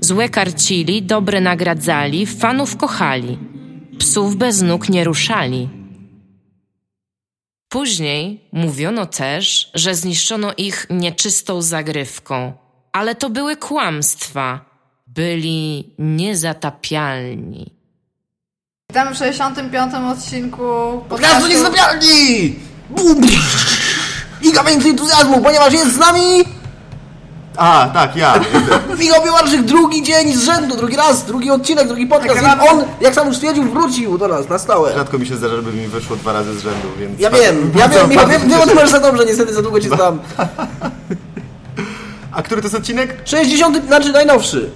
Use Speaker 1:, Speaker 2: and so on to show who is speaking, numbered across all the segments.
Speaker 1: Złe karcili, dobre nagradzali, fanów kochali. Psów bez nóg nie ruszali. Później mówiono też, że zniszczono ich nieczystą zagrywką, ale to były kłamstwa. Byli niezatapialni.
Speaker 2: Witamy w 65. odcinku
Speaker 3: Podcastu Niezatapialni! Bum! Giga więcej entuzjazmu, ponieważ jest z nami
Speaker 4: A, tak, ja.
Speaker 3: Michał Piewarczyk drugi dzień z rzędu, drugi raz, drugi odcinek, drugi podcast
Speaker 2: Tak,
Speaker 3: i on, jak sam już stwierdził, wrócił do nas na stałe.
Speaker 4: Rzadko mi się zdarza, żeby mi wyszło dwa razy z rzędu, więc...
Speaker 3: Ja wiem, ja wiem, Michał, wiem, wiem o tym masz za dobrze, niestety za długo cię znam.
Speaker 4: A który to jest odcinek?
Speaker 3: 60, znaczy najnowszy.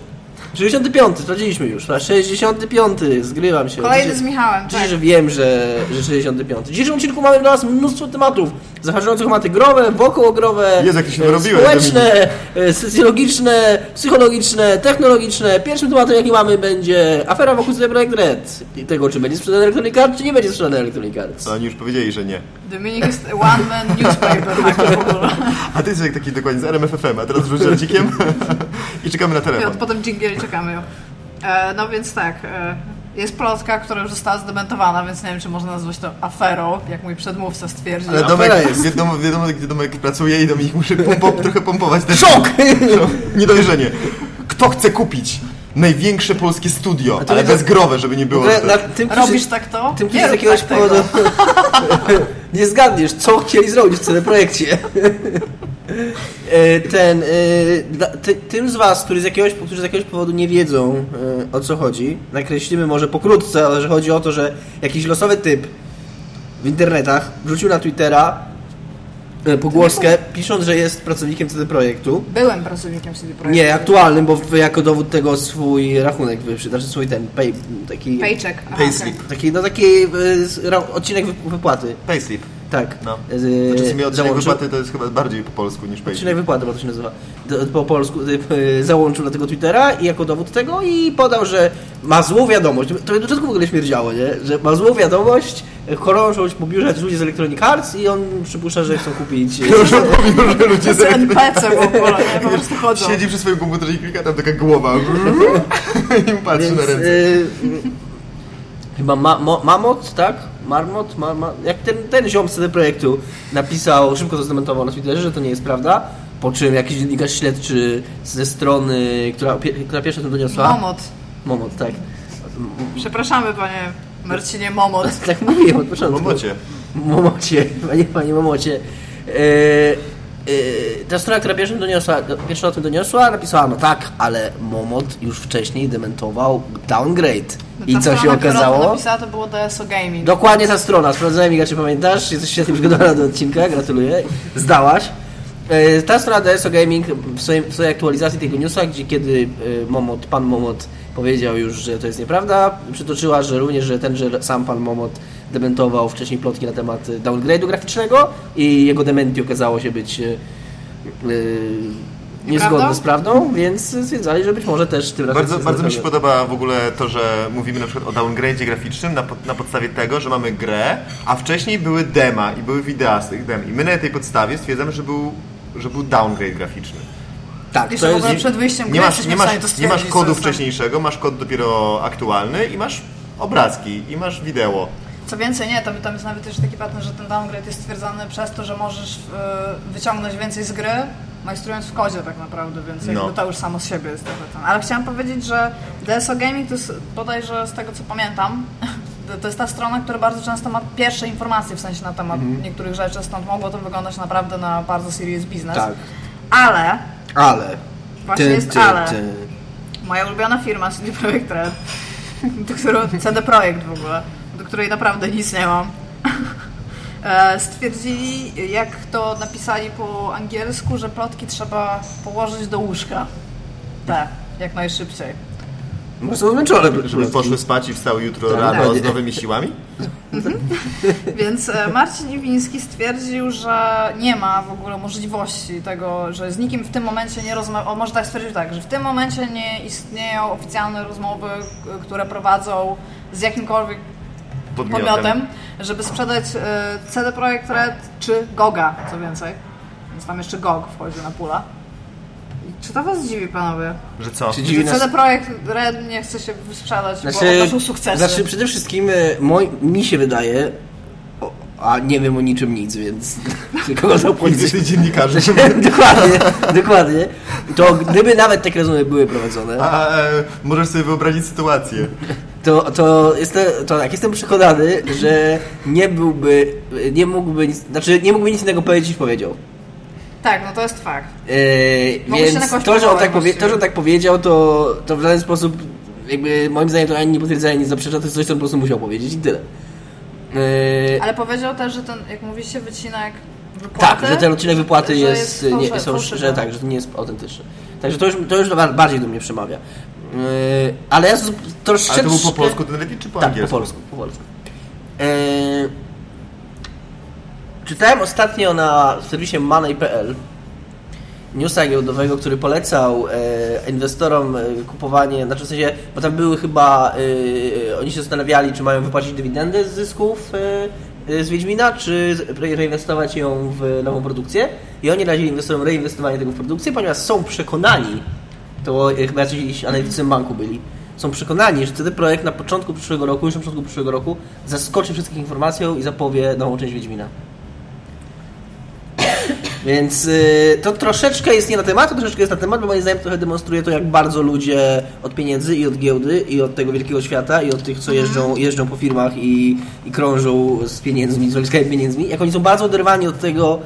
Speaker 3: 65, sprawdziliśmy już. a 65, zgrywam się.
Speaker 2: Kolejny
Speaker 3: Dzisiaj-
Speaker 2: z Michałem,
Speaker 3: Dzisiaj,
Speaker 2: tak.
Speaker 3: że wiem, że, że 65. W dzisiejszym odcinku mamy dla nas mnóstwo tematów. Zahaczających tematy growe, wokołogrowe,
Speaker 4: Jezu,
Speaker 3: społeczne, e, socjologiczne, psychologiczne, technologiczne. Pierwszym tematem, jaki mamy, będzie afera wokół CD Projekt Red. I tego, czy będzie sprzedany Electronic Arts, czy nie będzie sprzedany Electronic Arts.
Speaker 4: Oni już powiedzieli, że nie.
Speaker 2: Dominik jest one man newspaper tak w ogóle.
Speaker 4: A ty jesteś taki dokładnie z RMFFM, a teraz rzuć żarcikiem i czekamy na
Speaker 2: I
Speaker 4: telefon.
Speaker 2: od potem dżingiel i czekamy. E, no więc tak, e, jest plotka, która już została zdementowana, więc nie wiem, czy można nazwać to aferą, jak mój przedmówca stwierdził.
Speaker 4: Ale Domek,
Speaker 3: jest.
Speaker 4: wiadomo, wiadomo, gdzie Domek pracuje i Dominik musi pompo, trochę pompować ten
Speaker 3: Szok!
Speaker 4: Niedojrzenie. Kto chce kupić największe polskie studio, ale
Speaker 3: widzę-
Speaker 4: bezgrowe, żeby nie było...
Speaker 3: Na tym, którzy-
Speaker 2: Robisz tak to?
Speaker 3: Tym,
Speaker 2: nie
Speaker 3: z jakiegoś
Speaker 2: tak
Speaker 3: powodu nie zgadniesz, co chcieli zrobić w tym projekcie. E, Ten, e, ty, tym z Was, którzy z, jakiegoś, którzy z jakiegoś powodu nie wiedzą e, o co chodzi, nakreślimy może pokrótce, ale że chodzi o to, że jakiś losowy typ w internetach wrzucił na Twittera pogłoskę, pisząc, że jest pracownikiem CD Projektu.
Speaker 2: Byłem pracownikiem CD Projektu.
Speaker 3: Nie, aktualnym, bo jako dowód tego swój rachunek wyprzy, znaczy swój ten, pay, taki...
Speaker 2: Paycheck. Aha,
Speaker 4: Payslip.
Speaker 2: okej.
Speaker 3: Taki, no taki e, odcinek wy- wypłaty.
Speaker 4: Payslip.
Speaker 3: Tak.
Speaker 4: No.
Speaker 3: Z-
Speaker 4: Znaczy w sumie odcinek
Speaker 3: załączył-
Speaker 4: wypłaty to jest chyba bardziej po polsku niż
Speaker 3: Odcinek
Speaker 4: payslip.
Speaker 3: wypłaty, bo to się nazywa. Po polsku załączył na tego Twittera i jako dowód tego i podał, że ma złą wiadomość. To na początku w ogóle śmierdziało, nie? Że ma złą wiadomość, chorążą po biurze ludzie z Electronic Arts i on przypuszcza, że chcą kupić... y,
Speaker 4: że ludzie
Speaker 2: To NPC w ogóle, nie? Po prostu chodzą.
Speaker 4: Siedzi przy swoim komputerze i klika tam taka głowa. I patrzy
Speaker 3: Więc,
Speaker 4: na ręce.
Speaker 3: y, chyba ma, mo, Mamot, tak? Marmot? Ma, ma, jak ten, ten ziom z CD Projektu napisał, szybko to zdementował na Twitterze, że to nie jest prawda, po czym jakiś dziennikarz śledczy ze strony, która, która pierwsza to doniosła...
Speaker 2: Momot.
Speaker 3: Momot, tak.
Speaker 2: Przepraszamy, panie Marcinie Momot.
Speaker 3: Tak mówiłem od początku.
Speaker 4: Momocie.
Speaker 3: Momocie, panie, panie Momocie. E, e, ta strona, która pierwszą, doniosła, pierwsza o tym doniosła, napisała, no tak, ale Momot już wcześniej dementował downgrade. I
Speaker 2: Ta
Speaker 3: co się okazało?
Speaker 2: napisała, to było DSO Gaming.
Speaker 3: Dokładnie ta strona, sprawdzałem Iga, czy pamiętasz, jesteś świetnie przygotowana do odcinka, gratuluję, zdałaś. E, Ta strona DSO Gaming w swojej, w swojej aktualizacji tego newsa, gdzie kiedy e, Momot, pan Momot powiedział już, że to jest nieprawda, przytoczyła, że również, że tenże sam pan Momot dementował wcześniej plotki na temat e, downgrade'u graficznego i jego dementi okazało się być e, niezgodne z prawdą, więc stwierdzali, że być może też tym razem
Speaker 4: Bardzo,
Speaker 3: jest
Speaker 4: bardzo mi się podoba w ogóle to, że mówimy na przykład o downgrade'zie graficznym na, pod, na podstawie tego, że mamy grę, a wcześniej były dema i były widea z tych dem. I my na tej podstawie stwierdzamy, że był, że był downgrade graficzny.
Speaker 3: Tak,
Speaker 2: Jeszcze
Speaker 3: to
Speaker 2: w
Speaker 3: jest...
Speaker 2: ogóle przed wyjściem
Speaker 4: Nie
Speaker 2: gry
Speaker 4: masz, nie masz,
Speaker 2: stanie to
Speaker 4: nie masz kodu wcześniejszego, masz kod dopiero aktualny i masz obrazki i masz wideo.
Speaker 2: Co więcej, nie, tam, tam jest nawet też taki pattern, że ten downgrade jest stwierdzany przez to, że możesz e, wyciągnąć więcej z gry, majstrując w kodzie tak naprawdę, więc jakby
Speaker 4: No.
Speaker 2: to już samo z siebie jest trochę ten. Ale chciałam powiedzieć, że DSO Gaming to jest bodajże z tego co pamiętam, to- to jest ta strona, która bardzo często ma pierwsze informacje w sensie na temat
Speaker 3: Mhm.
Speaker 2: niektórych rzeczy, stąd mogło to wyglądać naprawdę na bardzo serious business.
Speaker 3: Tak.
Speaker 2: Ale,
Speaker 3: Ale...
Speaker 2: właśnie
Speaker 3: Ty,
Speaker 2: jest
Speaker 3: ty,
Speaker 2: ale.
Speaker 3: ty.
Speaker 2: Moja ulubiona firma CD Projekt Red, do którą, CD Projekt w ogóle, do której naprawdę nic nie mam, e, stwierdzili, jak to napisali po angielsku, że plotki trzeba położyć do łóżka. Te, jak najszybciej.
Speaker 3: Może są zmęczone.
Speaker 4: Żeby poszły spać i wstały jutro
Speaker 3: Tak.
Speaker 4: rano
Speaker 3: Dokładnie.
Speaker 4: z nowymi siłami?
Speaker 2: Więc e, Marcin Iwiński stwierdził, że nie ma w ogóle możliwości tego, że z nikim w tym momencie nie rozmawia. O, może tak stwierdzić tak, że w tym momencie nie istnieją oficjalne rozmowy, które prowadzą z jakimkolwiek
Speaker 4: Podmiotem.
Speaker 2: podmiotem, żeby sprzedać e, CD Projekt Red czy Goga, co więcej. Więc tam jeszcze GOG wchodzi na pula. I Czy to was dziwi, panowie?
Speaker 4: Że co?
Speaker 3: Czy dziwi
Speaker 2: Że
Speaker 3: nas...
Speaker 2: CD Projekt Red nie chce się sprzedać, bo
Speaker 3: Znaczy,
Speaker 2: odnoszą sukcesy.
Speaker 3: znaczy przede wszystkim e, moj, mi się wydaje, o, a nie wiem o niczym nic, więc kogo to obchodzi.
Speaker 4: Jesteś dziennikarzem.
Speaker 3: dokładnie, dokładnie. To gdyby nawet takie rozmowy były prowadzone,
Speaker 4: A e, możesz sobie wyobrazić sytuację.
Speaker 3: to, to, jestem, to tak, jestem przekonany, że nie byłby, nie mógłby nic, znaczy nie mógłby nic innego powiedzieć niż powiedział.
Speaker 2: Tak, no to jest fakt.
Speaker 3: Yy,
Speaker 2: się
Speaker 3: więc to że, on tak powie, to, że on tak powiedział, to, to w żaden sposób, jakby moim zdaniem to ani nie potwierdza, ani nie zaprzecza, to jest coś, co on po prostu musiał powiedzieć i tyle. Yy,
Speaker 2: Ale powiedział też, że ten, jak mówicie, wycinek wypłaty...
Speaker 3: tak, że ten odcinek wypłaty
Speaker 2: że
Speaker 3: jest, nie,
Speaker 2: fałsze-
Speaker 3: są, że tak, że to nie jest autentyczny. Także to już, to już bar- bardziej do mnie przemawia. Yy, ale ja troszeczkę...
Speaker 4: Ale to był po polsku ten lepiej, czy po
Speaker 3: tak,
Speaker 4: angielsku?
Speaker 3: po polsku, po polsku. Yy, czytałem ostatnio na serwisie money.pl newsa giełdowego, który polecał e, inwestorom e, kupowanie, znaczy w sensie, bo tam były chyba, e, oni się zastanawiali, czy mają wypłacić dywidendę z zysków e, e, z Wiedźmina, czy reinwestować ją w nową produkcję. I oni radzili inwestorom reinwestowanie tego w produkcję, ponieważ są przekonani, to e, chyba jacyś analitycy banku byli, są przekonani, że CD Projekt na początku przyszłego roku, już na początku przyszłego roku, zaskoczy wszystkich informacją i zapowie nową część Wiedźmina. Więc y, to troszeczkę jest nie na temat, to troszeczkę jest na temat, bo moim zdaniem trochę demonstruje to, jak bardzo ludzie od pieniędzy i od giełdy i od tego wielkiego świata i od tych, co jeżdżą, jeżdżą po firmach i, i krążą z pieniędzmi, z uzyskanymi pieniędzmi, jak oni są bardzo oderwani od tego,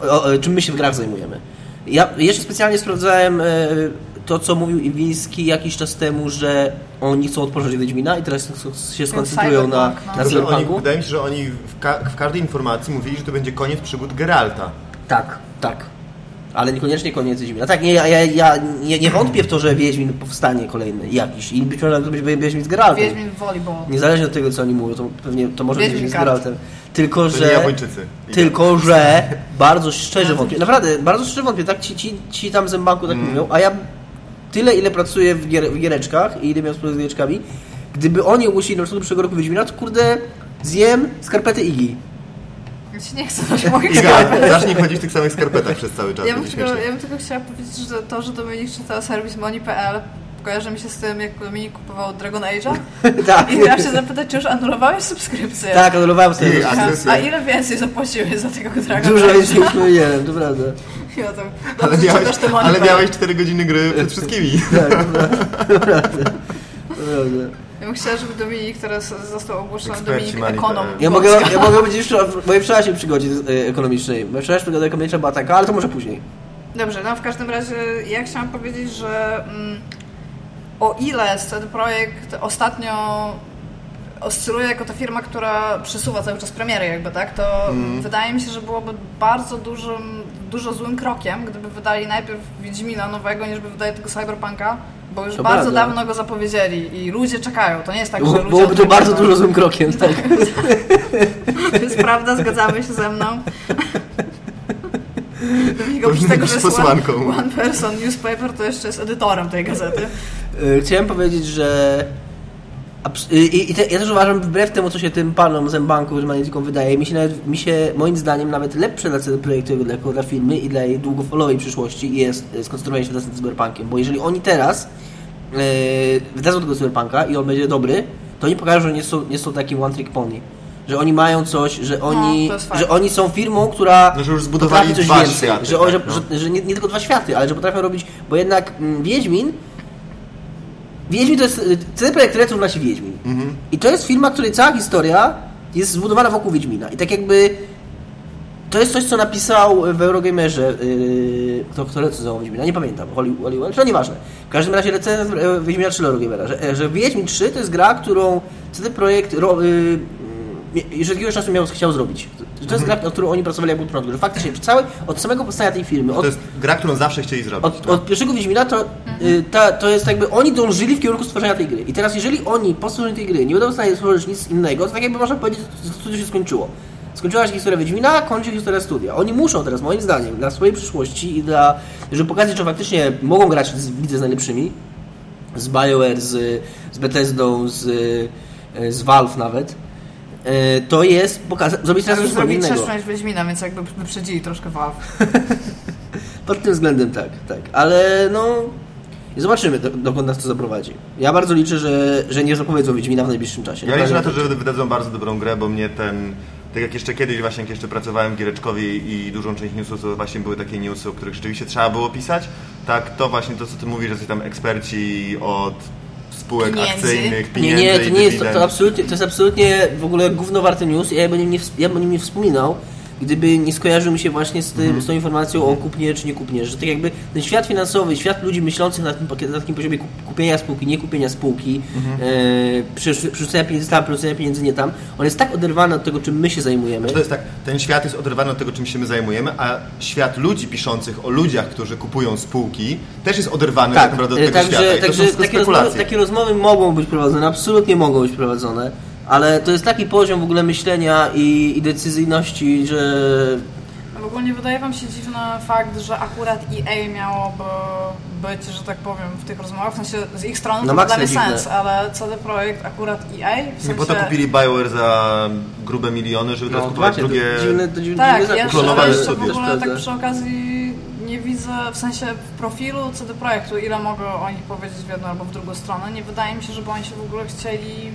Speaker 3: o, o, czym my się w grach zajmujemy. Ja jeszcze specjalnie sprawdzałem e, to, co mówił Iwiński jakiś czas temu, że oni chcą odpocząć od Wiedźmina i teraz się skoncentrują na,
Speaker 2: cyberpunk, no.
Speaker 3: na
Speaker 4: Że oni,
Speaker 3: cyberpunku.
Speaker 4: wydaje mi się, że oni w, ka- w każdej informacji mówili, że to będzie koniec przygód Geralta.
Speaker 3: Tak, tak. Ale niekoniecznie koniec Wiedźmina. Tak, nie, ja, ja, ja nie, nie wątpię w to, że Wiedźmin powstanie kolejny jakiś. I być może to będzie Wiedźmin z Geraltem.
Speaker 2: Wiedźmin Volleyball.
Speaker 3: Niezależnie od tego, co oni mówią, to pewnie to może być
Speaker 2: Wiedźmin
Speaker 3: Wiedźmin z. Geraltem. Tylko, że...
Speaker 4: Japończycy.
Speaker 3: Tylko, że bardzo szczerze wątpię. Naprawdę, bardzo szczerze wątpię. Tak ci, ci, ci tam z banku tak mówią, a ja tyle, ile pracuję w, gier, w giereczkach i ile miałem wspólnych z giereczkami, gdyby oni ogłosili na początku przyszłego roku Wiedźmina, to kurde, zjem skarpety Igi.
Speaker 2: Ja ci nie chcę, to się mogę
Speaker 4: Iga, zacznij chodzić w tych samych skarpetach przez cały czas.
Speaker 2: Ja bym, tylko, ja bym tylko chciała powiedzieć, że to, że Dominik czytał serwis money.pl kojarzy mi się z tym, jak Dominik kupował Dragon Age'a
Speaker 3: tak.
Speaker 2: i chciałam się zapytać, czy już anulowałeś subskrypcję?
Speaker 3: Tak, anulowałem sobie.
Speaker 4: A
Speaker 2: A, ile więcej zapłaciłeś za tego Dragon
Speaker 3: Dużo
Speaker 2: Age'a?
Speaker 3: więcej niż powinienem, to prawda.
Speaker 2: Ja tam,
Speaker 4: Ale
Speaker 2: dobrze
Speaker 4: miałeś, ale miałeś 4 godziny gry przed wszystkimi.
Speaker 3: Tak, to prawda. To prawda.
Speaker 2: Ja bym chciała, żeby Dominik teraz został ogłoszony
Speaker 4: Eksperci
Speaker 2: Dominik
Speaker 4: money.pl.
Speaker 2: Ekonom.
Speaker 3: Ja mogę, ja mogę być jeszcze w mojej wczorajszej przygodzie y, ekonomicznej. Moja wczorajsza przygoda ekonomiczna była taka, ale to może później.
Speaker 2: Dobrze, no w każdym razie ja chciałam powiedzieć, że mm, o ile CD Projekt ostatnio oscyluje jako ta firma, która przesuwa cały czas premiery jakby, tak, to
Speaker 3: Mhm.
Speaker 2: wydaje mi się, że byłoby bardzo dużym, dużo złym krokiem, gdyby wydali najpierw Wiedźmina nowego, niż by wydali tego Cyberpunka, bo już
Speaker 3: To
Speaker 2: bardzo
Speaker 3: prawda.
Speaker 2: dawno go zapowiedzieli i ludzie czekają. To nie jest tak, że
Speaker 3: Było,
Speaker 2: ludzie
Speaker 3: byłoby to bardzo dużo złym krokiem, tak.
Speaker 2: To jest prawda, zgadzamy się ze mną.
Speaker 4: Można
Speaker 2: tego, że jest one,
Speaker 4: posłanką.
Speaker 2: one person newspaper, to jeszcze jest edytorem tej gazety.
Speaker 3: Y, Chciałem powiedzieć, że... abs- I, i te, ja też uważam, wbrew temu, co się tym panom z banku z wydaje, mi się, nawet, mi się moim zdaniem nawet lepsze dla CD Projektu jako dla, dla firmy i dla jej długofalowej przyszłości jest y, skoncentrowanie się nad tym cyberpunkiem. Bo jeżeli oni teraz yy, wydadzą tego cyberpunka i on będzie dobry, to oni pokażą, że nie są, nie są takim one trick pony. Że oni mają coś, że oni,
Speaker 2: to jest fakt.
Speaker 3: że oni są firmą, która
Speaker 4: No, że już zbudowali
Speaker 3: potrafi coś
Speaker 4: dwa
Speaker 3: więcej.
Speaker 4: światy,
Speaker 3: że,
Speaker 4: tak,
Speaker 3: że,
Speaker 4: no.
Speaker 3: że, że nie, nie tylko dwa światy, ale że potrafią robić, bo jednak mm, Wiedźmin Wiedźmin to jest, y, CD Projekt Red równa się Wiedźmin.
Speaker 4: Mhm.
Speaker 3: I to jest firma, której cała historia jest zbudowana wokół Wiedźmina. I tak jakby to jest coś, co napisał w Eurogamerze yy, kto, kto recenzował Wiedźmina, nie pamiętam, Holly, Hollywell, to nieważne. W każdym razie recenzent e, Wiedźmina 3 Eurogamera, że, że Wiedźmin 3 to jest gra, którą CD Projekt ro, yy, yy, już od jakiegoś czasu miał, chciał zrobić. Że to jest gra, nad którą oni pracowali jak produkt. Że faktycznie cały, od samego powstania tej firmy,
Speaker 4: To
Speaker 3: od,
Speaker 4: jest gra, którą zawsze chcieli zrobić.
Speaker 3: od, od pierwszego Wiedźmina to, y, ta, to jest jakby oni dążyli w kierunku stworzenia tej gry. I teraz jeżeli oni po stworzeniu tej gry nie będą w stanie stworzyć nic innego, to tak jakby można powiedzieć, że studio się skończyło. Skończyła się historia Wiedźmina, kończy się historia studia. Oni muszą teraz, moim zdaniem, dla swojej przyszłości i dla, żeby pokazać, że faktycznie mogą grać z, w lidze z najlepszymi, z BioWare, z, z Bethesdą, z, y, z Valve nawet, to jest pokazać, zrobić teraz
Speaker 2: Teraz
Speaker 3: coś
Speaker 2: zrobili
Speaker 3: innego.
Speaker 2: część Wiedźmina, więc jakby wyprzedzili troszkę Valve.
Speaker 3: Pod tym względem tak, tak. Ale no. Zobaczymy, do- dokąd nas to zaprowadzi. Ja bardzo liczę, że, że nie zapowiedzą Wiedźmina w najbliższym czasie.
Speaker 4: Ja liczę na to, że wydadzą bardzo dobrą grę, bo mnie ten... Tak jak jeszcze kiedyś właśnie, jak jeszcze pracowałem w Giereczkowi i dużą część newsów, to właśnie były takie newsy, o których rzeczywiście trzeba było pisać, tak to właśnie to, co ty mówisz, że jesteś tam eksperci od spółek
Speaker 2: Pieniędzy.
Speaker 4: akcyjnych,
Speaker 3: Nie,
Speaker 4: pieniędzy
Speaker 3: nie, to
Speaker 4: i
Speaker 3: nie jest, to, to, absolutnie, to jest absolutnie w ogóle gównowarty news. Ja bym, nie, ws- ja bym o nim nie wspominał, gdyby nie skojarzył mi się właśnie z, tym,
Speaker 4: Mhm.
Speaker 3: z tą informacją o kupnie czy nie kupnie. Że tak jakby ten świat finansowy, świat ludzi myślących na, tym, na takim poziomie kup- kupienia spółki, nie kupienia spółki,
Speaker 4: Mhm.
Speaker 3: e, przerzuc- przerzucenia pieniędzy tam, przerzucenia pieniędzy nie tam, on jest tak oderwany od tego, czym my się zajmujemy.
Speaker 4: To jest tak, ten świat jest oderwany od tego, czym się my zajmujemy, a świat ludzi piszących o ludziach, którzy kupują spółki, też jest oderwany tak, naprawdę od
Speaker 3: e,
Speaker 4: tego
Speaker 3: także,
Speaker 4: świata. I
Speaker 3: także takie, rozmowy, takie rozmowy mogą być prowadzone, absolutnie mogą być prowadzone, ale to jest taki poziom w ogóle myślenia i, i decyzyjności, że
Speaker 2: W ogóle wydaje wam się dziwny fakt, że akurat EA miałoby być, że tak powiem, w tych rozmowach, w sensie z ich strony
Speaker 3: Na
Speaker 2: to dla mnie sens, ale CD Projekt akurat EA, w sensie...
Speaker 4: Nie po to kupili BioWare za grube miliony, żeby teraz
Speaker 3: no,
Speaker 4: kupować
Speaker 3: właśnie,
Speaker 4: drugie...
Speaker 3: to dziwne, to dziwne,
Speaker 2: Tak,
Speaker 3: dziwne
Speaker 2: jeszcze, jeszcze w ogóle tak przy okazji nie widzę, w sensie w profilu CD Projektu, ile mogę o nich powiedzieć w jedną albo w drugą stronę. Nie wydaje mi się, żeby oni się w ogóle chcieli...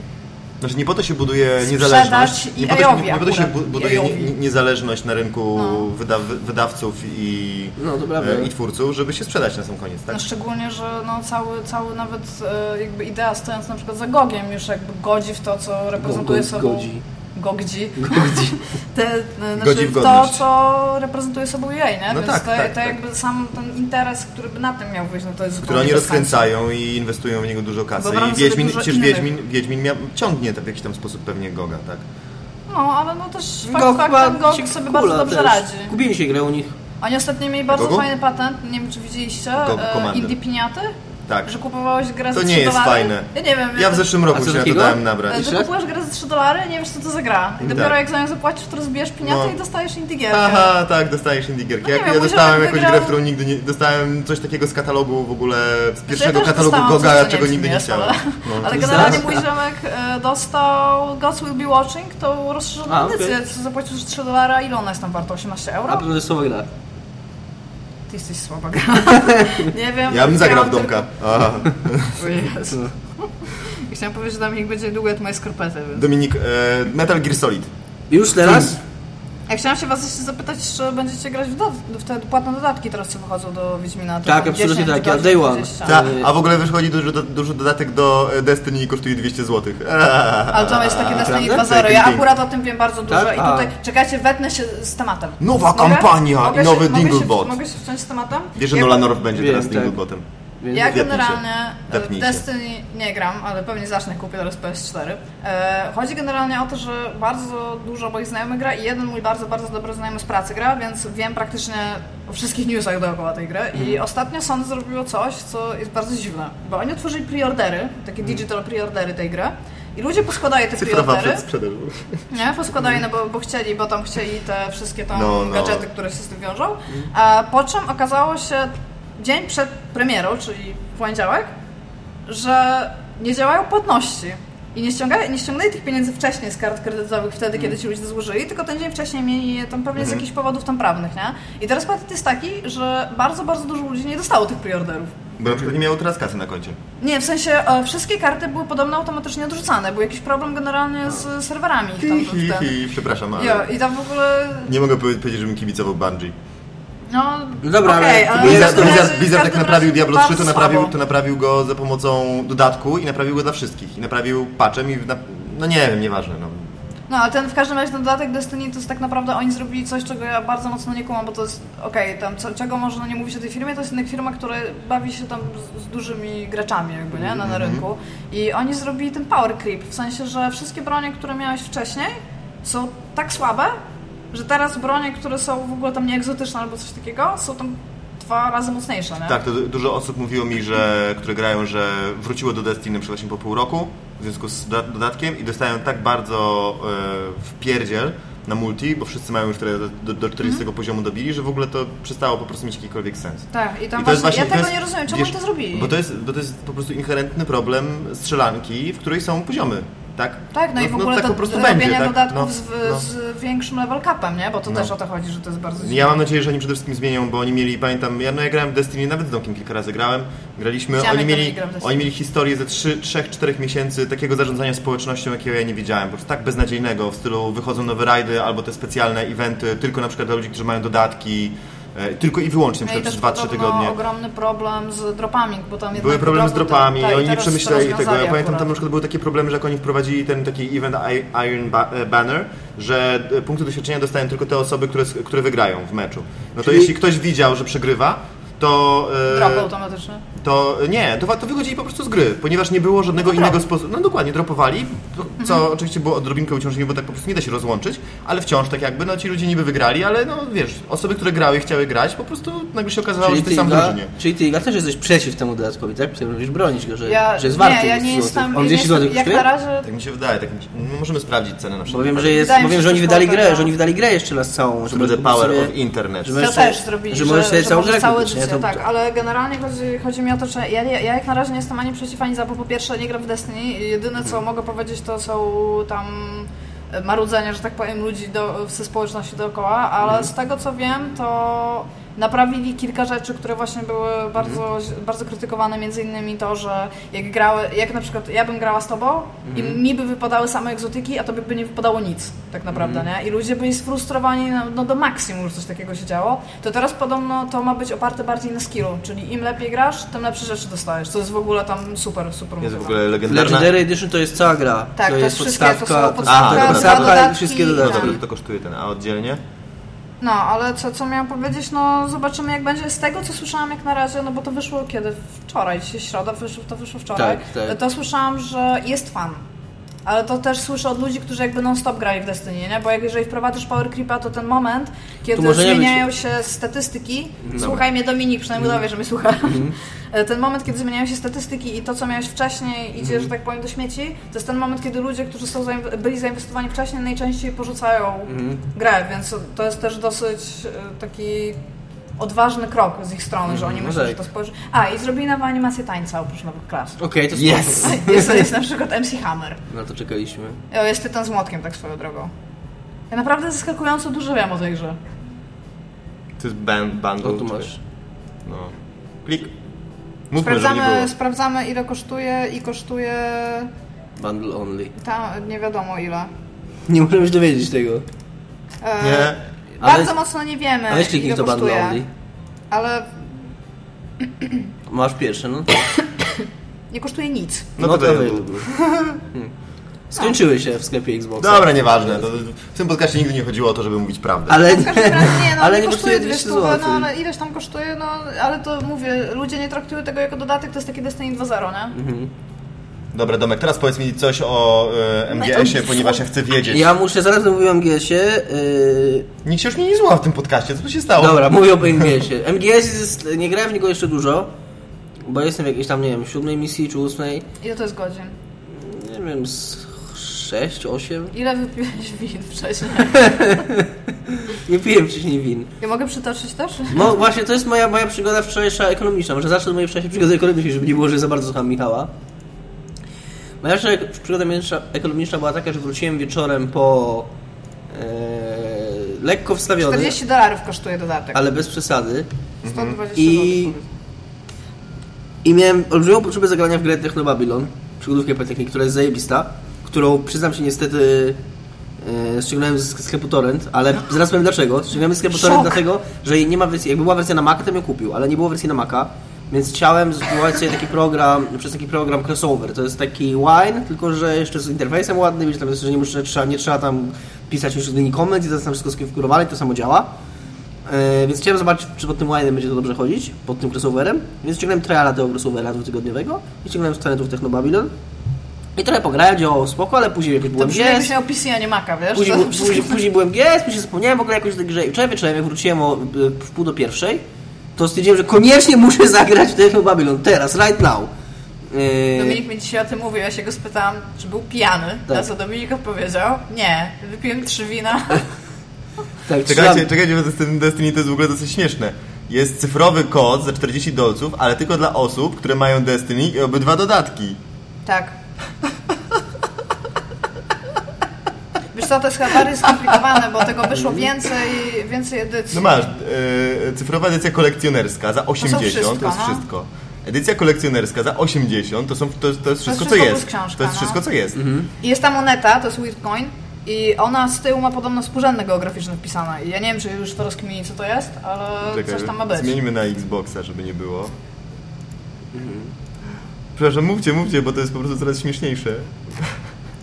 Speaker 4: Znaczy nie po to się buduje
Speaker 2: Sprzedać
Speaker 4: niezależność, nie po to,
Speaker 2: EA-owi
Speaker 4: nie po to się buduje nie- niezależność na rynku
Speaker 2: No.
Speaker 4: wyda, wydawców i,
Speaker 3: No,
Speaker 4: e, i twórców, żeby się sprzedać na sam koniec, tak?
Speaker 2: No szczególnie, że no cały, cały nawet e, jakby idea stojąc na przykład za Gogiem już jakby godzi w to, co reprezentuje
Speaker 3: Go-
Speaker 2: sobą...
Speaker 3: godzi.
Speaker 2: Gogdzi.
Speaker 3: Godzi.
Speaker 2: Te, e, znaczy to, co reprezentuje sobą EA, nie?
Speaker 4: No
Speaker 2: Więc
Speaker 4: tak,
Speaker 2: to,
Speaker 4: tak,
Speaker 2: to
Speaker 4: tak.
Speaker 2: jakby sam ten interes, który by na tym miał wyjść, no to jest
Speaker 4: Które
Speaker 2: zupełnie
Speaker 4: oni rozkręcają i inwestują w niego dużo kasy.
Speaker 2: Wyobrażam
Speaker 4: I Wiedźmin,
Speaker 2: dużo
Speaker 4: przecież. Wiedźmin, Wiedźmin miał, ciągnie to w jakiś tam sposób pewnie Goga, tak?
Speaker 2: No, ale no też fakt
Speaker 3: Gog chyba
Speaker 2: Gog
Speaker 3: się
Speaker 2: sobie bardzo dobrze
Speaker 3: też.
Speaker 2: radzi.
Speaker 3: Kupili się grę u nich.
Speaker 2: Oni ostatnio mieli bardzo
Speaker 4: Gogu?
Speaker 2: fajny patent, nie wiem czy widzieliście,
Speaker 4: Gog
Speaker 2: e. Indie Piniaty,
Speaker 4: Tak.
Speaker 2: że kupowałeś grę za
Speaker 4: To
Speaker 2: 3
Speaker 4: nie jest
Speaker 2: dolary.
Speaker 4: fajne.
Speaker 2: Ja nie wiem.
Speaker 4: Ja w
Speaker 2: to-
Speaker 4: zeszłym roku się na to dałem nabrać.
Speaker 2: Że kupujesz grę za 3 dolary, nie wiesz co to za gra. I dopiero
Speaker 4: Tak.
Speaker 2: jak za nią zapłacisz, to rozbijesz piniatę
Speaker 4: No.
Speaker 2: i dostajesz indigierkę.
Speaker 4: Aha, tak, dostajesz indie gierki.
Speaker 2: No nie
Speaker 4: Jak
Speaker 2: wiem,
Speaker 4: ja dostałem jakąś
Speaker 2: wygrał-
Speaker 4: grę, którą nigdy nie... Dostałem coś takiego z katalogu w ogóle, z pierwszego
Speaker 2: też
Speaker 4: katalogu Goga, czego nigdy nie chciałem.
Speaker 2: Ale,
Speaker 4: No.
Speaker 2: ale
Speaker 3: To
Speaker 2: generalnie mój ziomek e, dostał Gods Will Be Watching, tą rozszerzoną edycję. Zapłacisz 3 dolary, a ile ona jest tam warta? 18 euro?
Speaker 3: A to jest słowa gra.
Speaker 2: Ty jesteś słaba gra. nie wiem.
Speaker 4: Ja bym zagrał w Domka.
Speaker 2: Jezu. I Chciałam powiedzieć, że Dominik będzie długo jak moje skarpety. Więc...
Speaker 4: Dominik, e, Metal Gear Solid.
Speaker 3: Już teraz?
Speaker 2: Ja chciałam się was jeszcze zapytać, czy będziecie grać w, do, w te płatne dodatki teraz, co wychodzą do Wiedźmina.
Speaker 3: Tak, absolutnie
Speaker 2: 10
Speaker 3: tak, ja day one.
Speaker 2: 20.
Speaker 4: Ta, a w ogóle wychodzi duży, duży dodatek do e, Destiny i kosztuje 200 zł.
Speaker 2: Ale to jest takie Destiny
Speaker 3: Prawda?
Speaker 2: 2.0. Ja akurat o tym wiem bardzo dużo
Speaker 3: Tak?
Speaker 2: i tutaj, czekajcie, wetnę się z tematem.
Speaker 4: Nowa
Speaker 2: Mogę?
Speaker 4: kampania i nowy Dinglebot.
Speaker 2: Mogę się wciąć z tematem?
Speaker 4: Wiesz, że
Speaker 2: Ja-
Speaker 4: Nolan North będzie teraz
Speaker 3: tak. Więc
Speaker 2: Ja generalnie e, w
Speaker 4: się.
Speaker 2: Destiny nie gram, ale pewnie zacznę kupię teraz PS4. E, chodzi generalnie o to, że bardzo dużo moich znajomych gra i jeden mój bardzo, bardzo dobry znajomy z pracy gra, więc wiem praktycznie o wszystkich newsach dookoła tej gry.
Speaker 4: Mhm.
Speaker 2: I ostatnio Sony zrobiło coś, co jest bardzo dziwne, bo oni otworzyli preordery, takie digital preordery tej gry. I ludzie poskładają te
Speaker 4: Mhm. Cyfrowa
Speaker 2: preordery. Nie, poskładali, no bo, bo chcieli, bo tam chcieli te wszystkie tam
Speaker 4: No, no.
Speaker 2: gadżety, które się z tym wiążą. A po czym okazało się dzień przed premierą, czyli w poniedziałek, że nie działają płatności. I nie ściągali, nie ściągnęli tych pieniędzy wcześniej z kart kredytowych wtedy, kiedy ci ludzie złożyli, tylko ten dzień wcześniej mieli je tam pewnie z jakichś powodów tam prawnych, nie? I teraz patent jest taki, że bardzo, bardzo dużo ludzi nie dostało tych preorderów.
Speaker 4: Bo na przykład nie miało teraz kasy na koncie.
Speaker 2: Nie, w sensie e, wszystkie karty były podobno automatycznie odrzucane. Był jakiś problem generalnie z serwerami
Speaker 4: Hi, przepraszam, ale
Speaker 2: Jo, i tam w ogóle
Speaker 4: nie mogę powie- powiedzieć, żebym kibicował Bungie.
Speaker 2: No,
Speaker 3: No dobra,
Speaker 2: okej,
Speaker 3: ale
Speaker 2: ale...
Speaker 4: Blizzard, Blizzard,
Speaker 2: w
Speaker 4: Blizzard jak
Speaker 2: każdym
Speaker 4: naprawił Diablo 3, to naprawił, to naprawił go za pomocą dodatku i naprawił go dla wszystkich. I naprawił patchem i... Na, no nie wiem, nieważne. No.
Speaker 2: No, ale ten w każdym razie ten dodatek Destiny to jest tak naprawdę oni zrobili coś, czego ja bardzo mocno nie kumam, bo to jest okej, tam co, czego można nie mówić o tej firmie, to jest jednak firma, która bawi się tam z, z dużymi graczami jakby, nie, na, na rynku. I oni zrobili ten power creep, w sensie, że wszystkie bronie, które miałeś wcześniej są tak słabe, że teraz bronie, które są w ogóle tam nieegzotyczne albo coś takiego, są tam dwa razy mocniejsze, nie?
Speaker 4: Tak, to du- dużo osób mówiło mi, że, które grają, że wróciło do Destiny właśnie po pół roku w związku z doda- dodatkiem i dostają tak bardzo e, w pierdziel na multi, bo wszyscy mają już do, do 40 poziomu dobili, że w ogóle to przestało po prostu mieć jakikolwiek sens.
Speaker 2: Tak, i tam
Speaker 4: I jest
Speaker 2: właśnie, ja tego
Speaker 4: jest-
Speaker 2: nie rozumiem, czemu
Speaker 4: wiesz,
Speaker 2: oni to zrobili?
Speaker 4: Bo to, jest, bo to jest po prostu inherentny problem strzelanki, w której są poziomy, tak?
Speaker 2: Tak, no, i w ogóle
Speaker 4: tak
Speaker 2: to
Speaker 4: po prostu będzie, tak?
Speaker 2: dodatków
Speaker 4: No,
Speaker 2: z,
Speaker 4: no.
Speaker 2: z większym level capem, nie? Bo to
Speaker 4: No.
Speaker 2: też o to chodzi, że to jest bardzo dziwne.
Speaker 4: Ja mam nadzieję, że oni przede wszystkim zmienią, bo oni mieli, pamiętam, ja, no ja grałem w Destiny, nawet z Domkiem kilka razy grałem, graliśmy, oni mieli, oni mieli historię ze 3-4 miesięcy takiego zarządzania społecznością, jakiego ja nie widziałem, po prostu tak beznadziejnego, w stylu wychodzą nowe rajdy albo te specjalne eventy, tylko na przykład dla ludzi, którzy mają dodatki, tylko i wyłącznie, na
Speaker 2: No
Speaker 4: przykład przez 2-3
Speaker 2: podobno
Speaker 4: tygodnie.
Speaker 2: ogromny problem z dropami, bo tam jednak
Speaker 4: Były problemy z dropami,
Speaker 2: tak, i
Speaker 4: oni nie przemyśleli tego. Ja pamiętam,
Speaker 2: akurat.
Speaker 4: tam na przykład były takie problemy, że jak oni wprowadzili ten taki event Iron e, Banner, że e, punkty doświadczenia dostają tylko te osoby, które, które wygrają w meczu. No to
Speaker 3: Czyli-
Speaker 4: jeśli ktoś widział, że przegrywa, to... e,
Speaker 2: Drop automatyczny.
Speaker 4: To nie, to, to wychodzili po prostu z gry, ponieważ nie było żadnego
Speaker 2: No
Speaker 4: innego sposobu. No dokładnie, dropowali, co oczywiście było odrobinkę uciążliwe, bo tak po prostu nie da się rozłączyć, ale wciąż tak jakby, no ci ludzie niby wygrali, ale no wiesz, osoby, które grały i chciały grać, po prostu nagle się okazało, że ty sam w
Speaker 3: Iga,
Speaker 4: drużynie.
Speaker 3: czyli ty Iga też jesteś przeciw temu dodatkowi, tak? Ty mówisz bronić go, że,
Speaker 2: Ja,
Speaker 3: że jest warty
Speaker 2: nie, ja
Speaker 3: 10
Speaker 2: nie jestem,
Speaker 3: On
Speaker 2: ja
Speaker 3: 10
Speaker 2: nie
Speaker 3: zł
Speaker 2: jak na razie
Speaker 4: Tak mi się wydaje, tak mi się, no, możemy sprawdzić cenę na przykład.
Speaker 3: Bo wiem, że jest,
Speaker 2: Wydaje mi
Speaker 3: bo wiem,
Speaker 2: się,
Speaker 3: że oni
Speaker 2: że
Speaker 3: wydali grę, że oni wydali grę jeszcze raz całą. Że
Speaker 4: Through the power
Speaker 3: sobie-
Speaker 4: of internet.
Speaker 3: że
Speaker 2: To też zrobili,
Speaker 3: że
Speaker 2: że,
Speaker 3: możesz sobie
Speaker 2: że tak, ale generalnie chodzi, chodzi mi o to, że ja, ja, ja jak na razie nie jestem ani przeciw, ani za, bo po pierwsze nie gram w Destiny, jedyne co mogę powiedzieć to są tam marudzenia, że tak powiem, ludzi do, ze społeczności dookoła, ale z tego co wiem, to naprawili kilka rzeczy, które właśnie były bardzo, bardzo krytykowane, między innymi to, że jak grały, jak na przykład ja bym grała z tobą i mi by wypadały same egzotyki, a tobie by nie wypadało nic, tak naprawdę, nie? I ludzie byli sfrustrowani no, no do maksimum, że coś takiego się działo, to teraz podobno to ma być oparte bardziej na skillu, czyli im lepiej grasz, tym lepsze rzeczy dostajesz, co jest w ogóle tam super, super
Speaker 4: Jest w ogóle legendarna...
Speaker 3: Legendary Edition to jest cała gra.
Speaker 2: Tak, to jest wszystkie, to są
Speaker 3: podstawka,
Speaker 2: podstawka,
Speaker 3: tak,
Speaker 4: dwa
Speaker 3: podstawka i
Speaker 2: dodatki,
Speaker 3: wszystkie
Speaker 4: No
Speaker 3: dodatki.
Speaker 4: dobra, to kosztuje ten, a oddzielnie?
Speaker 2: No, ale co, co miałam powiedzieć, no zobaczymy jak będzie. Z tego co słyszałam jak na razie, no bo to wyszło kiedy? Wczoraj, dzisiaj środa, wyszło, to wyszło wczoraj.
Speaker 3: Tak, tak.
Speaker 2: To słyszałam, że jest fan. Ale to też słyszę od ludzi, którzy jakby non-stop grali w Destiny, nie? Bo jak jeżeli wprowadzisz Power Creepa, to ten moment, kiedy
Speaker 3: nie być-
Speaker 2: zmieniają się statystyki, słuchaj mnie Dominik, przynajmniej udawię, że mnie słucha.
Speaker 3: Mhm.
Speaker 2: ten moment, kiedy zmieniają się statystyki i to, co miałeś wcześniej idzie,
Speaker 3: Mhm.
Speaker 2: że tak powiem, do śmieci, to jest ten moment, kiedy ludzie, którzy są byli zainwestowani wcześniej, najczęściej porzucają
Speaker 3: Mhm.
Speaker 2: grę, więc to jest też dosyć e, taki odważny krok z ich strony, że oni
Speaker 3: no
Speaker 2: myślą,
Speaker 3: tak.
Speaker 2: że to spojrzy. A, i zrobili nową animację tańca oprócz nowych klas.
Speaker 3: Okej, to
Speaker 4: Yes!
Speaker 3: spoko.
Speaker 2: Jest, jest na przykład MC Hammer.
Speaker 3: Na to czekaliśmy.
Speaker 2: O, jest tytan z młotkiem, tak swoją drogą. Ja naprawdę zaskakująco dużo wiem o tej grze.
Speaker 4: To jest band, bundle.
Speaker 3: No tu masz.
Speaker 4: No. Klik. Mówmy, że nie
Speaker 2: Sprawdzamy,
Speaker 4: było.
Speaker 2: sprawdzamy ile kosztuje i kosztuje
Speaker 3: Bundle only.
Speaker 2: tam nie wiadomo ile.
Speaker 3: Nie możemy się dowiedzieć tego.
Speaker 2: E,
Speaker 4: Nie.
Speaker 2: Bardzo
Speaker 3: Ale-
Speaker 2: mocno nie wiemy
Speaker 3: A weź kliknij
Speaker 2: ile
Speaker 3: to
Speaker 2: kosztuje,
Speaker 3: only.
Speaker 2: ale
Speaker 3: Masz pierwsze, no.
Speaker 2: nie kosztuje nic.
Speaker 4: No to
Speaker 3: to. Hmm. Skończyły się w sklepie Xbox.
Speaker 4: Dobra, nieważne. To w tym podcaście nigdy nie chodziło o to, żeby mówić prawdę.
Speaker 3: Ale
Speaker 2: każdym razie nie, no
Speaker 3: ale
Speaker 2: nie
Speaker 3: nie
Speaker 2: kosztuje
Speaker 3: kosztuje
Speaker 2: 200
Speaker 3: 200
Speaker 2: zł,
Speaker 3: zł.
Speaker 2: no ale ileś tam kosztuje, no ale to mówię, ludzie nie traktują tego jako dodatek, to jest takie Destiny 2.0, nie?
Speaker 3: Mhm.
Speaker 4: Dobra, Domek, teraz powiedz mi coś o e, MGS-ie, ponieważ ja chcę wiedzieć.
Speaker 3: Ja muszę, zaraz mówiłem o MGS-ie. Yy...
Speaker 4: Nikt się już mnie nie słucha w tym podcaście, co tu się stało?
Speaker 3: Dobra, mówię o MGS-ie. MGS jest, nie grałem w niego jeszcze dużo, bo jestem w jakiejś tam, nie wiem, siódmej misji czy ósmej.
Speaker 2: Ile to jest godzin?
Speaker 3: Nie wiem, z 6, 8.
Speaker 2: Ile wypiłeś win wcześniej?
Speaker 3: Nie piłem wcześniej win.
Speaker 2: Ja mogę przytoczyć też?
Speaker 3: No właśnie, to jest moja, moja przygoda wczorajsza ekonomiczna. Może zacznę od mojej wczorajszej przygody ekonomicznej, żeby nie było, że za bardzo słucham Michała. Moja przygoda ekonomiczna- była taka, że wróciłem wieczorem po e, lekko wstawiony,
Speaker 2: 40 dolarów kosztuje dodatek.
Speaker 3: ale bez przesady.
Speaker 2: 120
Speaker 3: I-
Speaker 2: zł.
Speaker 3: I miałem olbrzymią potrzebę zagrania w grę Technobabylon, przygodówkę Politechniki, która jest zajebista, którą przyznam się niestety e, ściągnąłem z sklepu Torrent, ale zaraz powiem dlaczego. Ściągnąłem z sklepu Torrent dlatego, że nie ma wersji, jakby była wersja na Maca, to bym ją kupił, ale nie było wersji na Maca, więc chciałem zbudować sobie taki program, przez taki program crossover. To jest taki wine, tylko że jeszcze z interfejsem ładnym, wiecie, tam jest, że nie, muszę, trzeba, nie trzeba tam pisać już linii komend i to jest tam wszystko skonfigurowane i to samo działa. E, więc chciałem zobaczyć, czy pod tym wine'em będzie to dobrze chodzić, pod tym crossoverem. Więc ściągnąłem triala tego crossovera dwutygodniowego i ściągnąłem z torrentów Technobabylon. I trochę pograłem, działało spoko, ale później jakoś
Speaker 2: To
Speaker 3: byłem
Speaker 2: brzmi
Speaker 3: GS.
Speaker 2: jakbyś miał PC, a nie Maca, wiesz?
Speaker 3: Później,
Speaker 2: To
Speaker 3: później, później byłem GS, później zapomniałem w ogóle jakoś tej grze. I wczoraj wieczorem, jak wróciłem o, w pół do pierwszej, to stwierdziłem, że koniecznie muszę zagrać w Techno Babylon. Teraz, right now. Yy,
Speaker 2: Dominik mi dzisiaj o tym mówił, ja się go spytałam, czy był pijany,
Speaker 3: Tak.
Speaker 2: na co Dominik odpowiedział, nie, wypiłem trzy wina.
Speaker 3: tak,
Speaker 4: Czekajcie, czekajcie, bo jest- Destiny to jest w ogóle dosyć śmieszne. Jest cyfrowy kod za 40 dolców, ale tylko dla osób, które mają Destiny i obydwa dodatki.
Speaker 2: Tak. Wiesz co, to jest chyba bardziej skomplikowane, bo tego wyszło więcej, więcej edycji.
Speaker 4: No masz, e, cyfrowa edycja kolekcjonerska za 80, to,
Speaker 2: wszystko,
Speaker 4: jest
Speaker 2: no.
Speaker 4: wszystko. Edycja kolekcjonerska za 80 to, są, to, jest, to jest wszystko, co
Speaker 2: wszystko
Speaker 4: jest.
Speaker 2: książka,
Speaker 4: to jest
Speaker 2: no.
Speaker 4: wszystko, co jest.
Speaker 2: I jest ta moneta, to jest Weird Coin i ona z tyłu ma podobno współrzędne geograficzne wpisane. I ja nie wiem, czy już to rozkmini, co to jest, ale
Speaker 4: Czekaj,
Speaker 2: coś tam ma być.
Speaker 4: Zmieńmy na Xboxa, żeby nie było. Przepraszam, mówcie, mówcie, bo to jest po prostu coraz śmieszniejsze.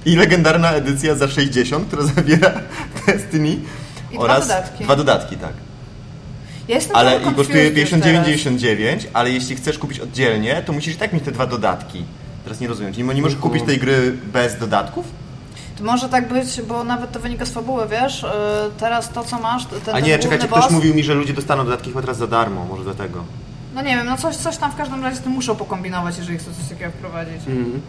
Speaker 4: I legendarna edycja za 60, która zawiera Destiny
Speaker 2: I dwa
Speaker 4: oraz
Speaker 2: dodatki.
Speaker 4: dwa dodatki, tak.
Speaker 2: Ja jestem
Speaker 4: Ale i kosztuje
Speaker 2: confused już teraz.
Speaker 4: 59,99, ale jeśli chcesz kupić oddzielnie, to musisz i tak mieć te dwa dodatki. Teraz nie rozumiem, czyli nie możesz kupić tej gry bez dodatków?
Speaker 2: To może tak być, bo nawet to wynika z fabuły, wiesz? Yy, Teraz to, co masz, ten,
Speaker 4: A
Speaker 2: ten
Speaker 4: nie,
Speaker 2: główny
Speaker 4: czekajcie,
Speaker 2: boss,
Speaker 4: ktoś mówił mi, że ludzie dostaną dodatki chyba teraz za darmo, może dlatego.
Speaker 2: No nie wiem, no coś, coś tam w każdym razie z tym muszą pokombinować, jeżeli chcą coś takiego wprowadzić.
Speaker 3: Mhm.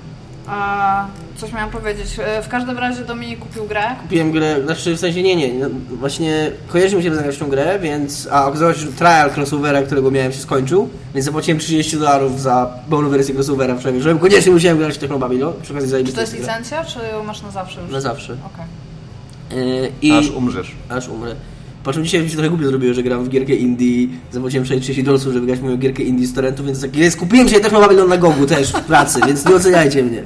Speaker 2: A, coś miałam powiedzieć. E, W każdym razie Dominik kupił grę.
Speaker 3: Kupiłem grę, znaczy w sensie nie, nie, no, właśnie kojarzyło mi się zagrać tą grę, więc, a okazało się, że trial crossovera, którego miałem się skończył, więc zapłaciłem 30 dolarów za pełną wersję crossovera wczoraj, żebym koniecznie musiałem grać w Techno Babylon, przy okazji
Speaker 2: Czy to jest licencja, czy ją masz na zawsze już?
Speaker 3: Na zawsze.
Speaker 2: Okej.
Speaker 3: Yy, I
Speaker 4: Aż umrzesz.
Speaker 3: aż umrę. Po czym dzisiaj mi się trochę głupio zrobiło, że gram w gierkę indie, zapłaciłem 30 dolców, żeby grać moją gierkę indie z torrentu, więc tak, jest, kupiłem się Techno Babylon na Gogu też w pracy, więc nie oceniajcie mnie.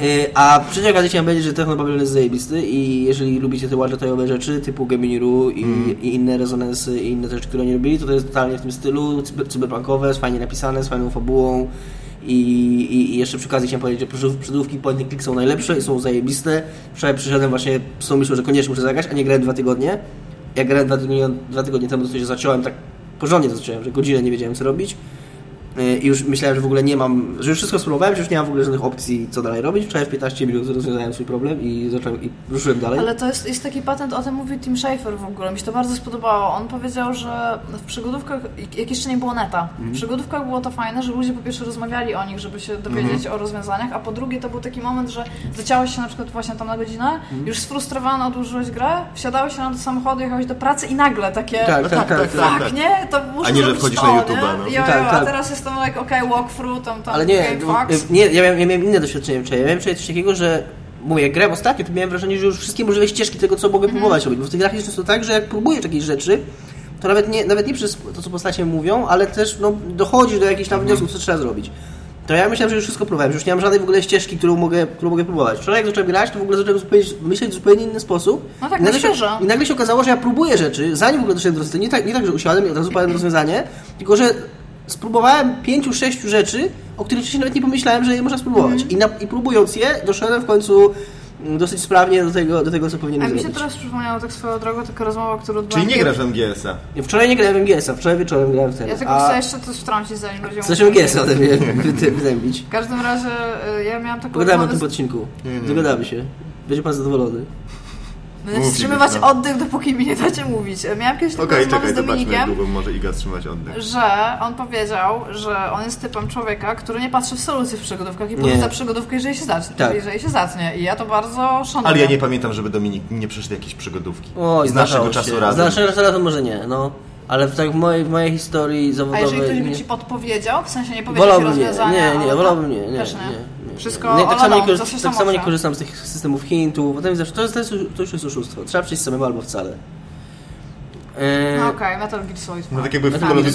Speaker 3: Yy, A przy okazji chciałem powiedzieć, że Techno Babylon jest zajebisty i jeżeli lubicie te ładżetowe rzeczy typu Geminiru i, i inne rezonansy i inne rzeczy, które oni robili, to to jest totalnie w tym stylu, cyber, cyberpunkowe, fajnie napisane, z fajną fabułą i, i, i jeszcze przy okazji chciałem powiedzieć, że przydówki point and click są najlepsze i są zajebiste. Wczoraj przyszedłem właśnie z tą myślą, że koniecznie muszę zagrać, a nie grałem dwa tygodnie. Jak grałem dwa tygodnie, dwa tygodnie temu, to się zacząłem tak porządnie zacząłem, że godzinę nie wiedziałem co robić. Yy, I już myślałem, że w ogóle nie mam, że już wszystko spróbowałem, że już nie mam w ogóle żadnych opcji, co dalej robić. Wczoraj w 15 minut rozwiązałem swój problem i zacząłem i ruszyłem dalej.
Speaker 2: Ale to jest, jest taki patent, o tym mówił Tim Schafer w ogóle. Mi się to bardzo spodobało. On powiedział, że w przygodówkach, jak jeszcze nie było neta,
Speaker 3: Mhm.
Speaker 2: w przygodówkach było to fajne, że ludzie po pierwsze rozmawiali o nich, żeby się dowiedzieć
Speaker 3: Mhm.
Speaker 2: o rozwiązaniach, a po drugie to był taki moment, że zaciąłeś się na przykład właśnie tam na godzinę,
Speaker 3: Mhm.
Speaker 2: już sfrustrowany odłożyłeś grę, wsiadałeś się na do samochodu, jechałeś do pracy i nagle takie...
Speaker 3: Tak,
Speaker 4: No
Speaker 3: tak,
Speaker 4: tak,
Speaker 3: tak.
Speaker 4: tak,
Speaker 3: tak.
Speaker 2: Tak, nie? To muszę
Speaker 4: A nie, że wchodzisz
Speaker 2: to,
Speaker 4: na YouTube'a,
Speaker 2: nie?
Speaker 4: no.
Speaker 2: Jo, jo,
Speaker 3: Tak,
Speaker 2: a
Speaker 3: tak.
Speaker 2: teraz jestem like, okej, walkthrough, tam, tam,
Speaker 3: Ale nie, nie ja, miałem, ja miałem inne doświadczenie wczoraj. Ja miałem wczoraj coś takiego, że mówię, jak grałem ostatnio, to miałem wrażenie, że już wszystkie możliwe ścieżki tego, co mogę próbować robić. Bo w tych grach jest często tak, że jak próbujesz jakieś rzeczy, to nawet nie, nawet nie przez to, co postacie mówią, ale też no, dochodzisz do jakichś tam wniosków, co trzeba zrobić. To ja myślałem, że już wszystko próbowałem, że już nie mam żadnej w ogóle ścieżki, którą mogę, którą mogę próbować. Wczoraj jak zacząłem grać, to w ogóle zacząłem zupełnie, myśleć w zupełnie inny sposób.
Speaker 2: No tak,
Speaker 3: I
Speaker 2: na
Speaker 3: nagle, się,
Speaker 2: świeżo.
Speaker 3: I nagle się okazało, że ja próbuję rzeczy, zanim w ogóle doszedłem do rozwiązania. Nie tak, nie tak, że usiadłem i od razu padłem rozwiązanie, tylko że spróbowałem pięciu, sześciu rzeczy, o których wcześniej nawet nie pomyślałem, że je można spróbować.
Speaker 2: Mhm.
Speaker 3: I, na, I próbując je, doszedłem w końcu mm, dosyć sprawnie do tego, do tego co
Speaker 2: A
Speaker 3: powinienem
Speaker 2: mi się
Speaker 3: zrobić.
Speaker 2: teraz przypomniało tak swoją drogą taka rozmowa, którą odbyłam
Speaker 4: Czyli nie grasz w MGS-a.
Speaker 3: Wczoraj nie grałem w MGS-a, wczoraj wieczorem grałem w ten.
Speaker 2: Ja tylko
Speaker 3: a
Speaker 2: chcę jeszcze coś wtrącić, zanim będziemy
Speaker 3: Chcesz MGS-a ode mnie wytępić.
Speaker 2: W każdym razie y, ja miałam taką
Speaker 3: Pogadamy o tym
Speaker 2: z...
Speaker 3: odcinku. Dogadamy się. Będzie pan zadowolony.
Speaker 2: Będę
Speaker 4: Mów,
Speaker 2: wstrzymywać
Speaker 4: no.
Speaker 2: oddech, dopóki mi nie dacie mówić. Miałam kiedyś taką
Speaker 4: Okej,
Speaker 2: rozmowę
Speaker 4: czekaj,
Speaker 2: z Dominikiem,
Speaker 4: długo może Iga wstrzymać oddech.
Speaker 2: że on powiedział, że on jest typem człowieka, który nie patrzy w solucje w przygodówkach i
Speaker 3: Nie.
Speaker 2: porzuca przygodówkę, jeżeli się zacznie.
Speaker 3: Tak.
Speaker 2: Jeżeli się zatnie. I ja to bardzo szanuję.
Speaker 4: Ale ja nie pamiętam, żeby Dominik nie przeszedł jakiejś przygodówki.
Speaker 3: Oj,
Speaker 4: z naszego
Speaker 3: zdarzało
Speaker 4: czasu
Speaker 3: się. Z
Speaker 4: razem.
Speaker 3: naszego czasu razem może nie, no. Ale w, tak w mojej, w mojej historii
Speaker 2: A
Speaker 3: zawodowej...
Speaker 2: jeżeli ktoś by
Speaker 3: nie-
Speaker 2: ci podpowiedział, w sensie nie powiedział ci
Speaker 3: Wolałbym nie,
Speaker 2: rozwiązania,
Speaker 3: nie, nie, wolałbym nie, nie,
Speaker 2: Też
Speaker 3: nie,
Speaker 2: nie. Wszystko
Speaker 3: nie, tak, samo nie,
Speaker 2: się
Speaker 3: tak
Speaker 2: samo
Speaker 3: nie korzystam z tych systemów hintów, to, jest, to, jest, to już jest oszustwo. Trzeba przyjść samemu albo wcale. Eee,
Speaker 2: No okej, Metal Gear Solid
Speaker 4: No
Speaker 2: 5.
Speaker 4: tak jakby w Call of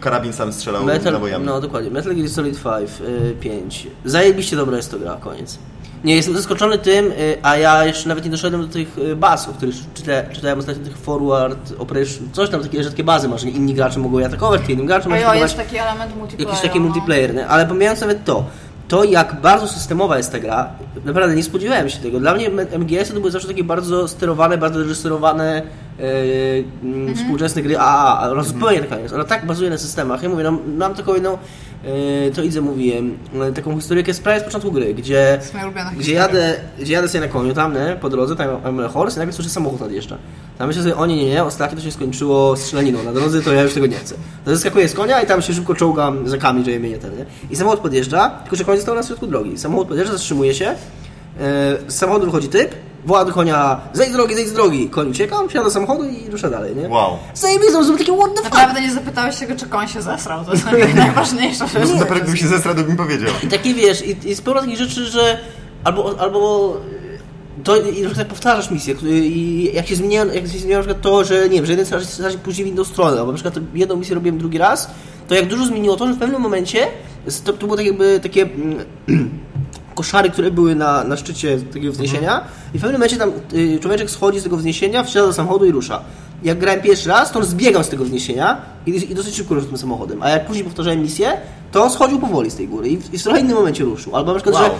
Speaker 4: karabin sam strzelał
Speaker 3: Metal,
Speaker 4: nabojami.
Speaker 3: no dokładnie, Metal Gear Solid 5, y, 5. Zajebiście dobra jest to gra, koniec. Nie, jestem zaskoczony tym, y, a ja jeszcze nawet nie doszedłem do tych baz, o których czyta, czytałem ostatnio, tych forward operation, coś tam, takie rzadkie bazy masz, że inni gracze mogą je atakować, ty innym graczem możesz atakować.
Speaker 2: jest taki element multiplayer.
Speaker 3: Jakiś taki
Speaker 2: no.
Speaker 3: multiplayer, nie? ale pomijając nawet to, to jak bardzo systemowa jest ta gra, naprawdę nie spodziewałem się tego. Dla mnie MGS to były zawsze takie bardzo sterowane, bardzo reżyserowane yy, mm, współczesne gry AAA, ale zupełnie taka jest. Ona tak bazuje na systemach. Ja mówię, no, mam taką jedną to idę mówiłem, e, taką historyjkę z prawie z początku gry, gdzie,
Speaker 2: jest
Speaker 3: gdzie, jadę, gdzie jadę sobie na koniu tam, nie, po drodze, tam mam horse i nagle słyszę samochód nadjeżdża. Tam myślę sobie, o nie, nie, nie, ostatnio to się skończyło strzelaniną na drodze, to ja już tego nie chcę. To zeskakuję z konia i tam się szybko czołgam za kamień, żeby mnie nie ten, nie? I samochód podjeżdża, tylko że koń stał na środku drogi. Samochód podjeżdża, zatrzymuje się, e, z samochodu wychodzi typ, woła do konia, zejdź z drogi, zejdź z drogi. Koń ucieka, wsiada do samochodu i rusza dalej, nie?
Speaker 4: Wow.
Speaker 3: Zajebiste, to takie what the fuck.
Speaker 2: Naprawdę nie zapytałeś się go, czy koń się zesrał. To jest najważniejsza rzecz.
Speaker 4: No dopiero gdyby się zesrał, to bym powiedział.
Speaker 3: I takie wiesz, i, i sporo takich rzeczy, że albo, albo to i na przykład powtarzasz misję i jak się zmienia, jak się zmienia na przykład to, że nie wiem, że jeden strażnik później w inną stronę, albo na przykład jedną misję robiłem drugi raz, to jak dużo zmieniło to, że w pewnym momencie to, to było tak jakby takie mm, koszary, które były na, na szczycie takiego wzniesienia i w pewnym momencie tam y, człowieczek schodzi z tego wzniesienia, wsiada do samochodu i rusza. Jak grałem pierwszy raz, to on zbiegał z tego wzniesienia i, i dosyć szybko ruszył tym samochodem, a jak później powtarzałem misję, to on schodził powoli z tej góry i w, i w trochę innym momencie ruszył. Albo na przykład,
Speaker 4: Wow.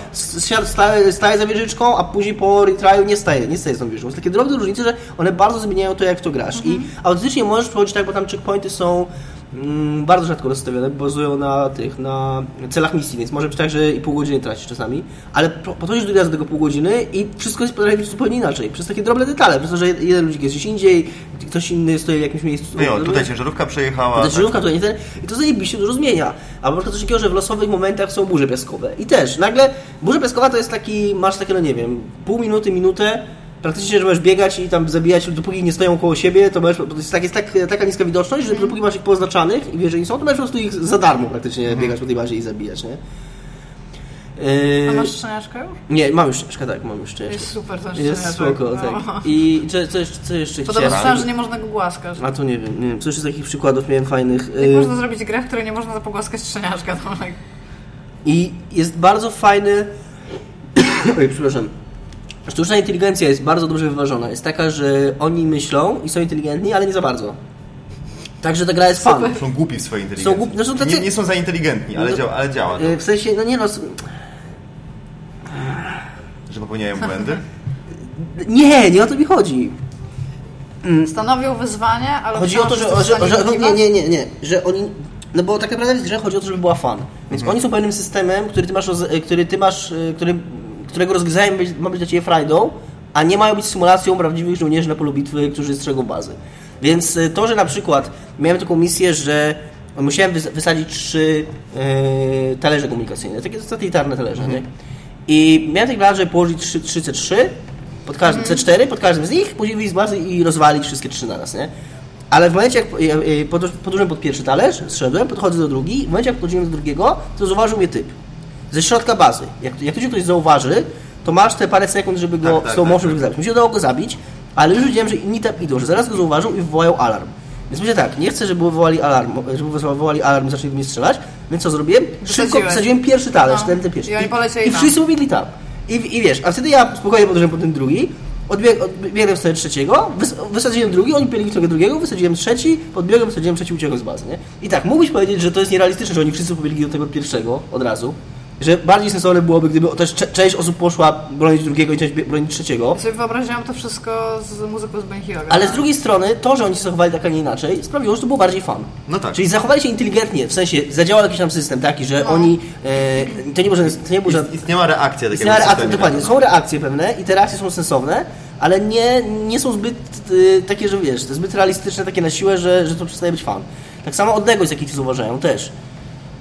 Speaker 3: że staje, staje za wieżyczką, a później po retryu nie staje, nie staje z tą wieżyczką. Są takie drobne różnice, że one bardzo zmieniają to, jak to grasz. I autentycznie możesz przechodzić tak, bo tam checkpointy są mm, bardzo rzadko rozstawione, bazują na tych, na celach misji, więc może być tak, że i pół godziny tracisz czasami, ale po- podchodzisz do tego pół godziny i wszystko jest potrafi być zupełnie inaczej. Przez takie drobne detale, przez to, że jeden ludzik jest gdzieś indziej, ktoś inny stoi w jakimś miejscu.
Speaker 4: No tutaj ciężarówka przejechała.
Speaker 3: To
Speaker 4: tak.
Speaker 3: żyrówka tutaj nie ten, i to zajebiście dużo zmienia. Albo na przykład coś takiego, że w losowych momentach są burze piaskowe. I też, nagle burza piaskowa to jest taki, masz takie, no nie wiem, pół minuty, minutę, praktycznie, że możesz biegać i tam zabijać, dopóki nie stoją koło siebie, to możesz, bo to jest, tak, jest tak, taka niska widoczność, że dopóki masz ich poznaczanych i wiesz, że nie są, to możesz po prostu ich za darmo praktycznie biegać po tej bazie i zabijać, nie? Yy,
Speaker 2: A masz szczeniaczkę już?
Speaker 3: Nie, mam już szczęczkę, tak, mam już szczęczkę.
Speaker 2: Jest super ten
Speaker 3: Jest
Speaker 2: szczeniaczek.
Speaker 3: spoko,
Speaker 2: no.
Speaker 3: tak. I co, co, jeszcze, co jeszcze
Speaker 2: Podobno
Speaker 3: chciałem?
Speaker 2: słyszałam, że nie można go głaskać.
Speaker 3: A to nie wiem, nie wiem, co jeszcze z takich przykładów miałem fajnych.
Speaker 2: Jak
Speaker 3: Yy,
Speaker 2: można zrobić grę, w której nie można pogłaskać szczeniaczka? To tak...
Speaker 3: I jest bardzo fajny. Oj, przepraszam. Sztuczna inteligencja jest bardzo dobrze wyważona. Jest taka, że oni myślą i są inteligentni, ale nie za bardzo. Także ta gra jest fun.
Speaker 4: Są głupi w swojej inteligencji.
Speaker 3: Są głupi- no są tacy-
Speaker 4: nie, nie są za inteligentni, ale,
Speaker 3: No-
Speaker 4: działa, ale działa. To,
Speaker 3: E, W sensie, no nie no.
Speaker 4: że popełniają błędy.
Speaker 3: Nie, nie o to mi chodzi.
Speaker 2: Stanowią wyzwanie, ale
Speaker 3: Chodzi o to, że, że, że, nie, nie, nie, nie, że oni. No bo tak naprawdę w grze chodzi o to, żeby była fan. Więc oni są pewnym systemem, który ty masz, który ty masz, y, który, którego rozgryzaniem być- ma być dla ciebie frajdą, a nie mają być symulacją prawdziwych żołnierzy na polu bitwy, którzy strzegą bazy. Więc y, to, że na przykład miałem taką misję, że musiałem wys- wysadzić trzy y, talerze komunikacyjne, takie satelitarne talerze, nie? I miałem taki plan, żeby położyć trzy, trzy C3, pod każdym C4, pod każdym z nich, później wyjść z bazy i rozwalić wszystkie trzy naraz, nie? Ale w momencie, jak ja, ja, podróż- podróżyłem pod pierwszy talerz, zszedłem, podchodzę do drugi, w momencie, jak podchodziłem do drugiego, to zauważył mnie typ. Ze środka bazy. Jak, jak tu cię ktoś zauważy, to masz te parę sekund, żeby go
Speaker 4: Tak, tak,
Speaker 3: z tą
Speaker 4: tak, tak.
Speaker 3: zabić. Mi się udało go zabić, ale już widziałem, że inni tam idą, że zaraz go zauważą i wywołają alarm. Więc myślę tak, nie chcę, żeby wywołali alarm, żeby wywołali alarm i zaczęli do mnie strzelać, więc co zrobiłem? Szybko wsadziłem pierwszy talerz,
Speaker 2: No.
Speaker 3: ten, ten pierwszy.
Speaker 2: I oni
Speaker 3: I
Speaker 2: tam.
Speaker 3: wszyscy pobiegli tam. I, I wiesz, a wtedy ja spokojnie podróżyłem po ten drugi, odbieg, odbiegłem sobie trzeciego, wys, wysadziłem drugi, oni biegli w drugiego, wysadziłem trzeci, podbiegłem, wysadziłem trzeci, uciekłem z bazy, nie? I tak, mógłbyś powiedzieć, że to jest nierealistyczne, że oni wszyscy pobiegli do tego pierwszego od razu, że bardziej sensowne byłoby, gdyby też część osób poszła bronić drugiego i część bronić trzeciego.
Speaker 2: Ja sobie wyobraziłam to wszystko z muzyką z Ben Hilla.
Speaker 3: Ale z drugiej strony, to, że oni się zachowali tak, a nie inaczej, sprawiło, że to było bardziej fan.
Speaker 4: No tak.
Speaker 3: Czyli zachowali się inteligentnie, w sensie zadziałał jakiś tam system taki, że oni. E, to nie było, że- to nie było, że
Speaker 4: Ist- Istniała reakcja takiego
Speaker 3: Istniała reakcja, dokładnie.
Speaker 4: tak.
Speaker 3: Są reakcje pewne i te reakcje są sensowne, ale nie, nie są zbyt y, takie, że wiesz, zbyt realistyczne, takie na siłę, że, że to przestaje być fan. Tak samo odległość, jakiej ci zauważają, też.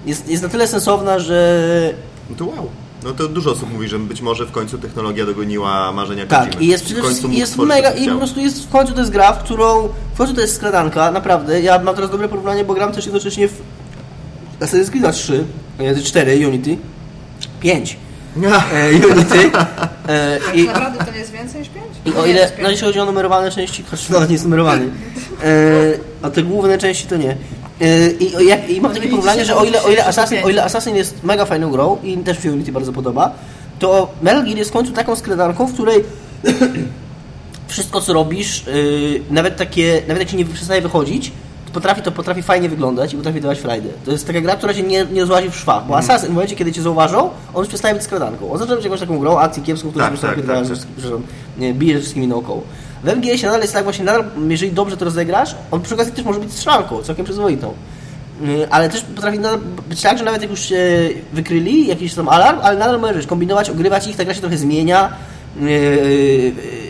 Speaker 3: Jest, jest na tyle sensowna, że
Speaker 4: No to wow. No to dużo osób mówi, że być może w końcu technologia dogoniła marzenia
Speaker 3: tak.
Speaker 4: Kojimy.
Speaker 3: I jest
Speaker 4: W
Speaker 3: przede
Speaker 4: końcu
Speaker 3: wszystkim jest mega i po prostu jest w końcu to jest gra, w którą w końcu to jest skradanka, naprawdę. Ja mam teraz dobre porównanie, bo gram też jednocześnie w Assassin's Creed 3, e, 4 Unity, 5 e, Unity e, i
Speaker 2: Naprawdę to nie jest więcej niż pięć?
Speaker 3: I o ile, no jeśli chodzi o numerowane części, choć nawet nie jest numerowany, e, a te główne części to nie. E, i, jak, I mam takie porównanie, że o ile, o, ile Assassin, o ile Assassin jest mega fajną grą i też mi się Unity bardzo podoba, to Metal Gear jest w końcu taką skradanką, w której wszystko co robisz, y, nawet takie, nawet jak ci nie przestaje wychodzić, to potrafi, to potrafi fajnie wyglądać i potrafi dawać frajdę. To jest taka gra, która się nie, nie rozłazi w szwach, bo Assassin w momencie, kiedy cię zauważą, on już przestaje być skradanką. On zaczyna być jakąś taką grą, akcji kiepską, którą
Speaker 4: Tak,
Speaker 3: tak,
Speaker 4: tak,
Speaker 3: tak,
Speaker 4: tak,
Speaker 3: przepraszam, nie, bije wszystkimi naokoło. W MGS-ie nadal jest tak właśnie, nadal, jeżeli dobrze to rozegrasz, on przy okazji też może być strzelanką, całkiem przyzwoitą. Y, Ale też potrafi nadal być tak, że nawet jak już się wykryli, jakiś tam alarm, ale nadal możesz kombinować, ogrywać ich, ta gra się trochę zmienia, yy,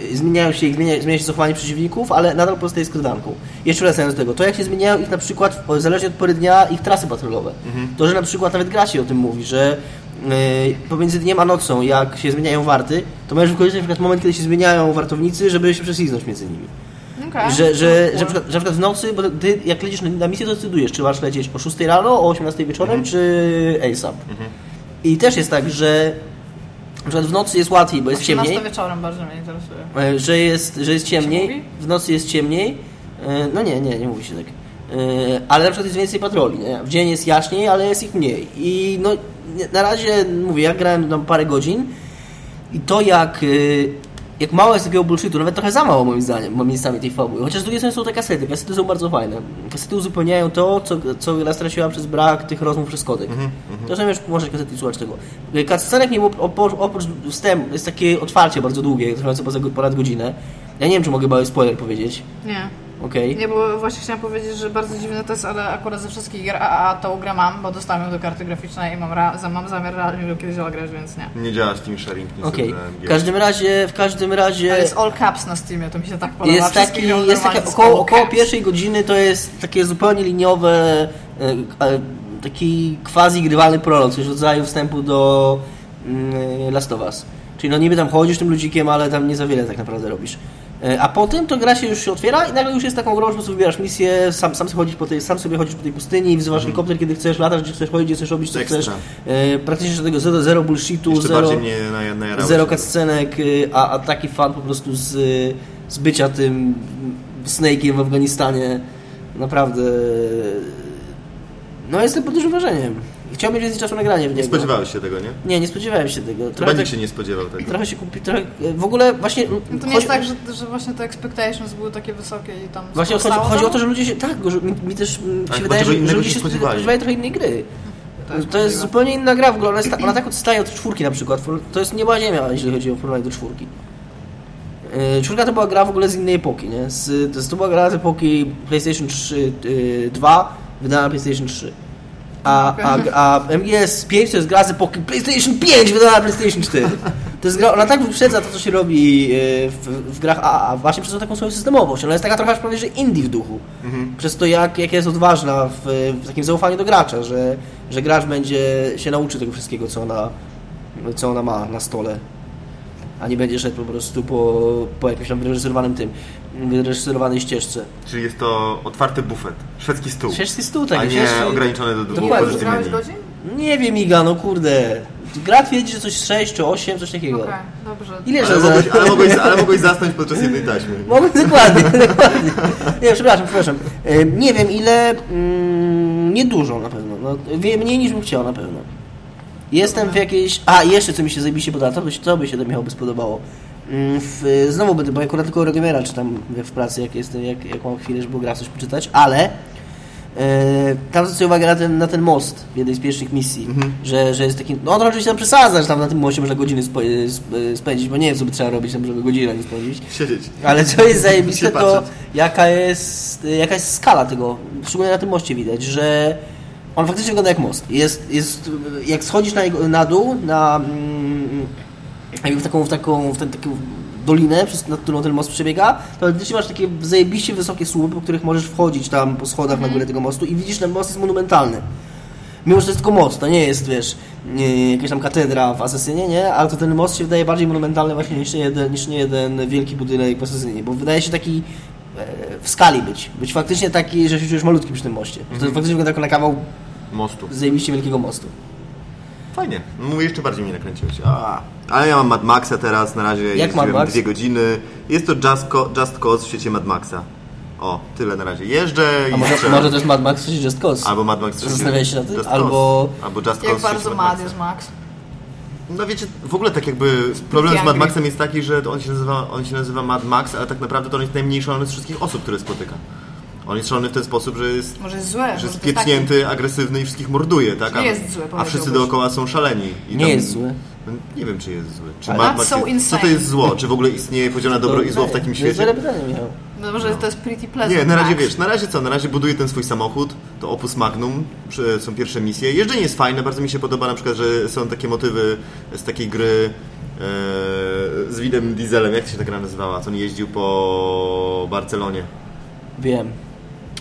Speaker 3: yy, zmieniają się, zmienia, zmienia się zachowanie przeciwników, ale nadal pozostaje skrywanką. Jeszcze wracając do tego, to jak się zmieniają ich na przykład, zależnie od pory dnia, ich trasy patrolowe. To, że na przykład nawet gra się o tym mówi, że pomiędzy dniem a nocą, jak się zmieniają warty, to możesz wykorzystać na przykład moment, kiedy się zmieniają wartownicy, żeby się prześlizgnąć między nimi.
Speaker 2: Okej.
Speaker 3: Że, że, że, na przykład, że na przykład w nocy, bo ty jak lecisz na, misję, to decydujesz, czy masz lecieć o 6 rano, o 18 wieczorem, czy ASAP. I też jest tak, że na przykład w nocy jest łatwiej, bo jest
Speaker 2: 18
Speaker 3: ciemniej,
Speaker 2: wieczorem bardzo mnie interesuje.
Speaker 3: e, że jest, że jest ciemniej, w nocy jest ciemniej. E, No nie, nie, nie mówi się tak. E, Ale na przykład jest więcej patroli, nie? W dzień jest jaśniej, ale jest ich mniej. I no, nie- na razie, mówię, ja grałem tam parę godzin i to jak, y, jak mało jest takiego bullshitu, nawet trochę za mało moim zdaniem, momentami tej fabuły. Chociaż z drugiej strony są te kasety, kasety są bardzo fajne. Kasety uzupełniają to, co, co gra straciła przez brak tych rozmów przez kodek. To że wiesz, możesz kasety słuchać tego. Cutscenek nie było, oprócz, oprócz wstępu, jest takie otwarcie bardzo długie, trwające ponad godzinę. Ja nie wiem, czy mogę mały spoiler powiedzieć.
Speaker 2: Nie.
Speaker 3: Okej.
Speaker 2: Nie, bo właśnie chciałam powiedzieć, że bardzo dziwny to jest, ale akurat ze wszystkich gier AAA tą grę mam, bo dostałem ją do karty graficznej i mam, ra- mam zamiar realnie ją kiedyś zagrać, więc nie.
Speaker 4: Nie działa Steam Sharing, nie
Speaker 3: Okej. W każdym razie, w każdym razie...
Speaker 2: Ale jest all caps na Steamie, to mi się tak podoba.
Speaker 3: Jest,
Speaker 2: Wszystkie
Speaker 3: taki,
Speaker 2: gry
Speaker 3: jest
Speaker 2: z
Speaker 3: około, około pierwszej godziny to jest takie zupełnie liniowe, e, e, taki quasi grywalny prolog, coś w rodzaju wstępu do mm, Last of Us. Czyli no niby tam chodzisz tym ludzikiem, ale tam nie za wiele tak naprawdę robisz. E, A potem to gra się już się otwiera i nagle już jest taką grą, że po prostu wybierasz misję, sam, sam, sobie chodzisz po tej, sam sobie chodzisz po tej pustyni, wzywasz helikopter, kiedy chcesz, latasz, gdzie chcesz chodzić, gdzie chcesz robić, co
Speaker 4: Ekstra.
Speaker 3: chcesz. E, Praktycznie żadnego zero, zero bullshitu,
Speaker 4: Jeszcze
Speaker 3: zero...
Speaker 4: na,
Speaker 3: Zero cutscenek, y, a, a taki fan po prostu z, z bycia tym Snake'iem w Afganistanie. Naprawdę. No jestem pod dużym wrażeniem. Chciałbym mieć więcej czasu na granie w niego.
Speaker 4: Nie spodziewałeś się tego, nie?
Speaker 3: Nie, nie spodziewałem się tego. Trochę, tak,
Speaker 4: się nie spodziewał tego.
Speaker 3: trochę się kupi, trochę, w ogóle właśnie...
Speaker 2: No to nie jest tak, że, że właśnie te expectations były takie wysokie i tam
Speaker 3: Właśnie chodzi, chodzi o to, że ludzie się... Tak, że mi, mi też
Speaker 4: Ale
Speaker 3: się wydaje, że, że ludzie
Speaker 4: się spodziewali.
Speaker 3: spodziewają trochę innej gry.
Speaker 2: To jest
Speaker 3: To jest zupełnie inna gra w ogóle. Ona, jest, ta- ona tak odstaje od czwórki na przykład. To jest nieba ziemia, jeśli chodzi o porównanie do czwórki. Yy, Czwórka to była gra w ogóle z innej epoki, nie? Z, to, była gra z epoki PlayStation 3 yy, 2, wydana na PlayStation 3. A, a, a MGS 5 to jest gra z epoki PlayStation 5, wydana na PlayStation 4. To jest gra, ona tak wyprzedza to, co się robi yy, w, w grach AAA, właśnie przez tą taką swoją systemowość. Ona jest taka trochę, aż prawie, że indie w duchu. Przez to, jak, jak jest odważna w, w takim zaufaniu do gracza, że, że gracz będzie się nauczy tego wszystkiego, co ona, co ona ma na stole a nie będzie szedł po prostu po, po jakimś tam wyreżyserowanym tym, wyreżyserowanej ścieżce.
Speaker 4: Czyli jest to otwarty bufet, szwedzki stół,
Speaker 3: Szwedzki stół tak
Speaker 4: a nie
Speaker 3: szwedzki-
Speaker 4: ograniczony do dwóch
Speaker 2: godzin?
Speaker 3: Nie wiem Iga, no kurde. Gra twierdzi, że coś 6 czy 8, coś takiego.
Speaker 2: Okej, dobrze.
Speaker 3: Ile
Speaker 4: Ale mogłeś, ale, mogłeś, ale mogłeś zasnąć podczas jednej taśmy.
Speaker 3: Mogę, dokładnie, dokładnie. Nie, przepraszam, przepraszam. E, Nie wiem ile, mm, nie dużo na pewno. No, mniej niż bym chciał na pewno. Jestem w jakiejś... A, jeszcze co mi się zajebiście podoba, to by, się- to by się do Michał by spodobało. Mm, W, znowu będę, bo akurat tylko Rogemera czytam w pracy, jak jestem, jak, jak mam chwilę, żeby gra coś poczytać, ale e, tam zwrócę uwagę na ten, na ten most w jednej z pierwszych misji, że, że jest taki, no to oczywiście tam przesadza, że tam na tym moście można godziny spo, sp, spędzić, bo nie wiem co by trzeba robić tam, żeby godzinę nie spędzić.
Speaker 4: Siedzieć.
Speaker 3: Ale co jest zajebiste, to jaka jest, jaka jest skala tego. Szczególnie na tym moście widać, że on faktycznie wygląda jak most. Jest, jest, jak schodzisz na, jego, na dół, na mm, jakby w taką, w taką, w ten, taką dolinę, przez nad którą ten most przebiega, to faktycznie masz takie zajebiście wysokie słupy, po których możesz wchodzić tam po schodach na górę tego mostu i widzisz, ten most jest monumentalny. Mimo, że to jest tylko most, to nie jest, wiesz, nie, jakaś tam katedra w Asesynie, nie? Ale to ten most się wydaje bardziej monumentalny właśnie niż nie jeden, niż nie jeden wielki budynek w Asesynie, bo wydaje się taki w skali być. Być faktycznie taki, że się czujesz malutki przy tym moście. Że To faktycznie wygląda jako na kawał
Speaker 4: Mostu.
Speaker 3: zajebiście wielkiego mostu.
Speaker 4: Fajnie. No Mówię, jeszcze bardziej mnie nakręciłeś. A, ale ja mam Mad Maxa teraz, na razie jeździłem
Speaker 3: Mad Max?
Speaker 4: dwie godziny. Jest to Just, Co Just Cause w świecie Mad Maxa. O, tyle na razie. Jeżdżę
Speaker 3: A
Speaker 4: i
Speaker 3: może,
Speaker 4: strzelam.
Speaker 3: może to jest Mad Max, czy Just Cause?
Speaker 4: Albo Mad Max
Speaker 3: Zastanawiałeś się nad tym?
Speaker 4: Just
Speaker 3: Albo-
Speaker 4: Cause. Albo Just
Speaker 2: Jak
Speaker 4: Cause
Speaker 2: bardzo mad jest Max.
Speaker 4: No wiecie, w ogóle tak jakby problem z Mad. Maxem jest taki, że on się, nazywa, on się nazywa Mad Max, ale tak naprawdę to on jest najmniej szalony z wszystkich osób, które spotyka. On jest szalony w ten sposób, że jest,
Speaker 2: Może jest złe.
Speaker 4: że
Speaker 2: może
Speaker 4: jest
Speaker 2: jest
Speaker 4: pieprznięty, agresywny i wszystkich morduje, tak?
Speaker 2: Nie
Speaker 4: A-
Speaker 2: jest zły,
Speaker 4: A wszyscy dookoła są szaleni. I
Speaker 3: Nie jest zły.
Speaker 4: Nie wiem, czy jest zły. Czy
Speaker 3: Ale-
Speaker 4: Mad Max
Speaker 2: so
Speaker 4: jest, co to jest zło? Czy w ogóle istnieje podział na dobro i zło w takim
Speaker 3: To jest
Speaker 4: świecie?
Speaker 3: dobre pytanie, Michał.
Speaker 2: No może to jest pretty pleasant.
Speaker 4: Nie, na razie
Speaker 2: Max.
Speaker 4: wiesz, na razie co, na razie buduję ten swój samochód, to Opus Magnum, są pierwsze misje. Jeżdżenie jest fajne, bardzo mi się podoba na przykład, że są takie motywy z takiej gry e, z widem Dieselem, jak to się ta gra nazywała, co on jeździł po Barcelonie.
Speaker 3: Wiem.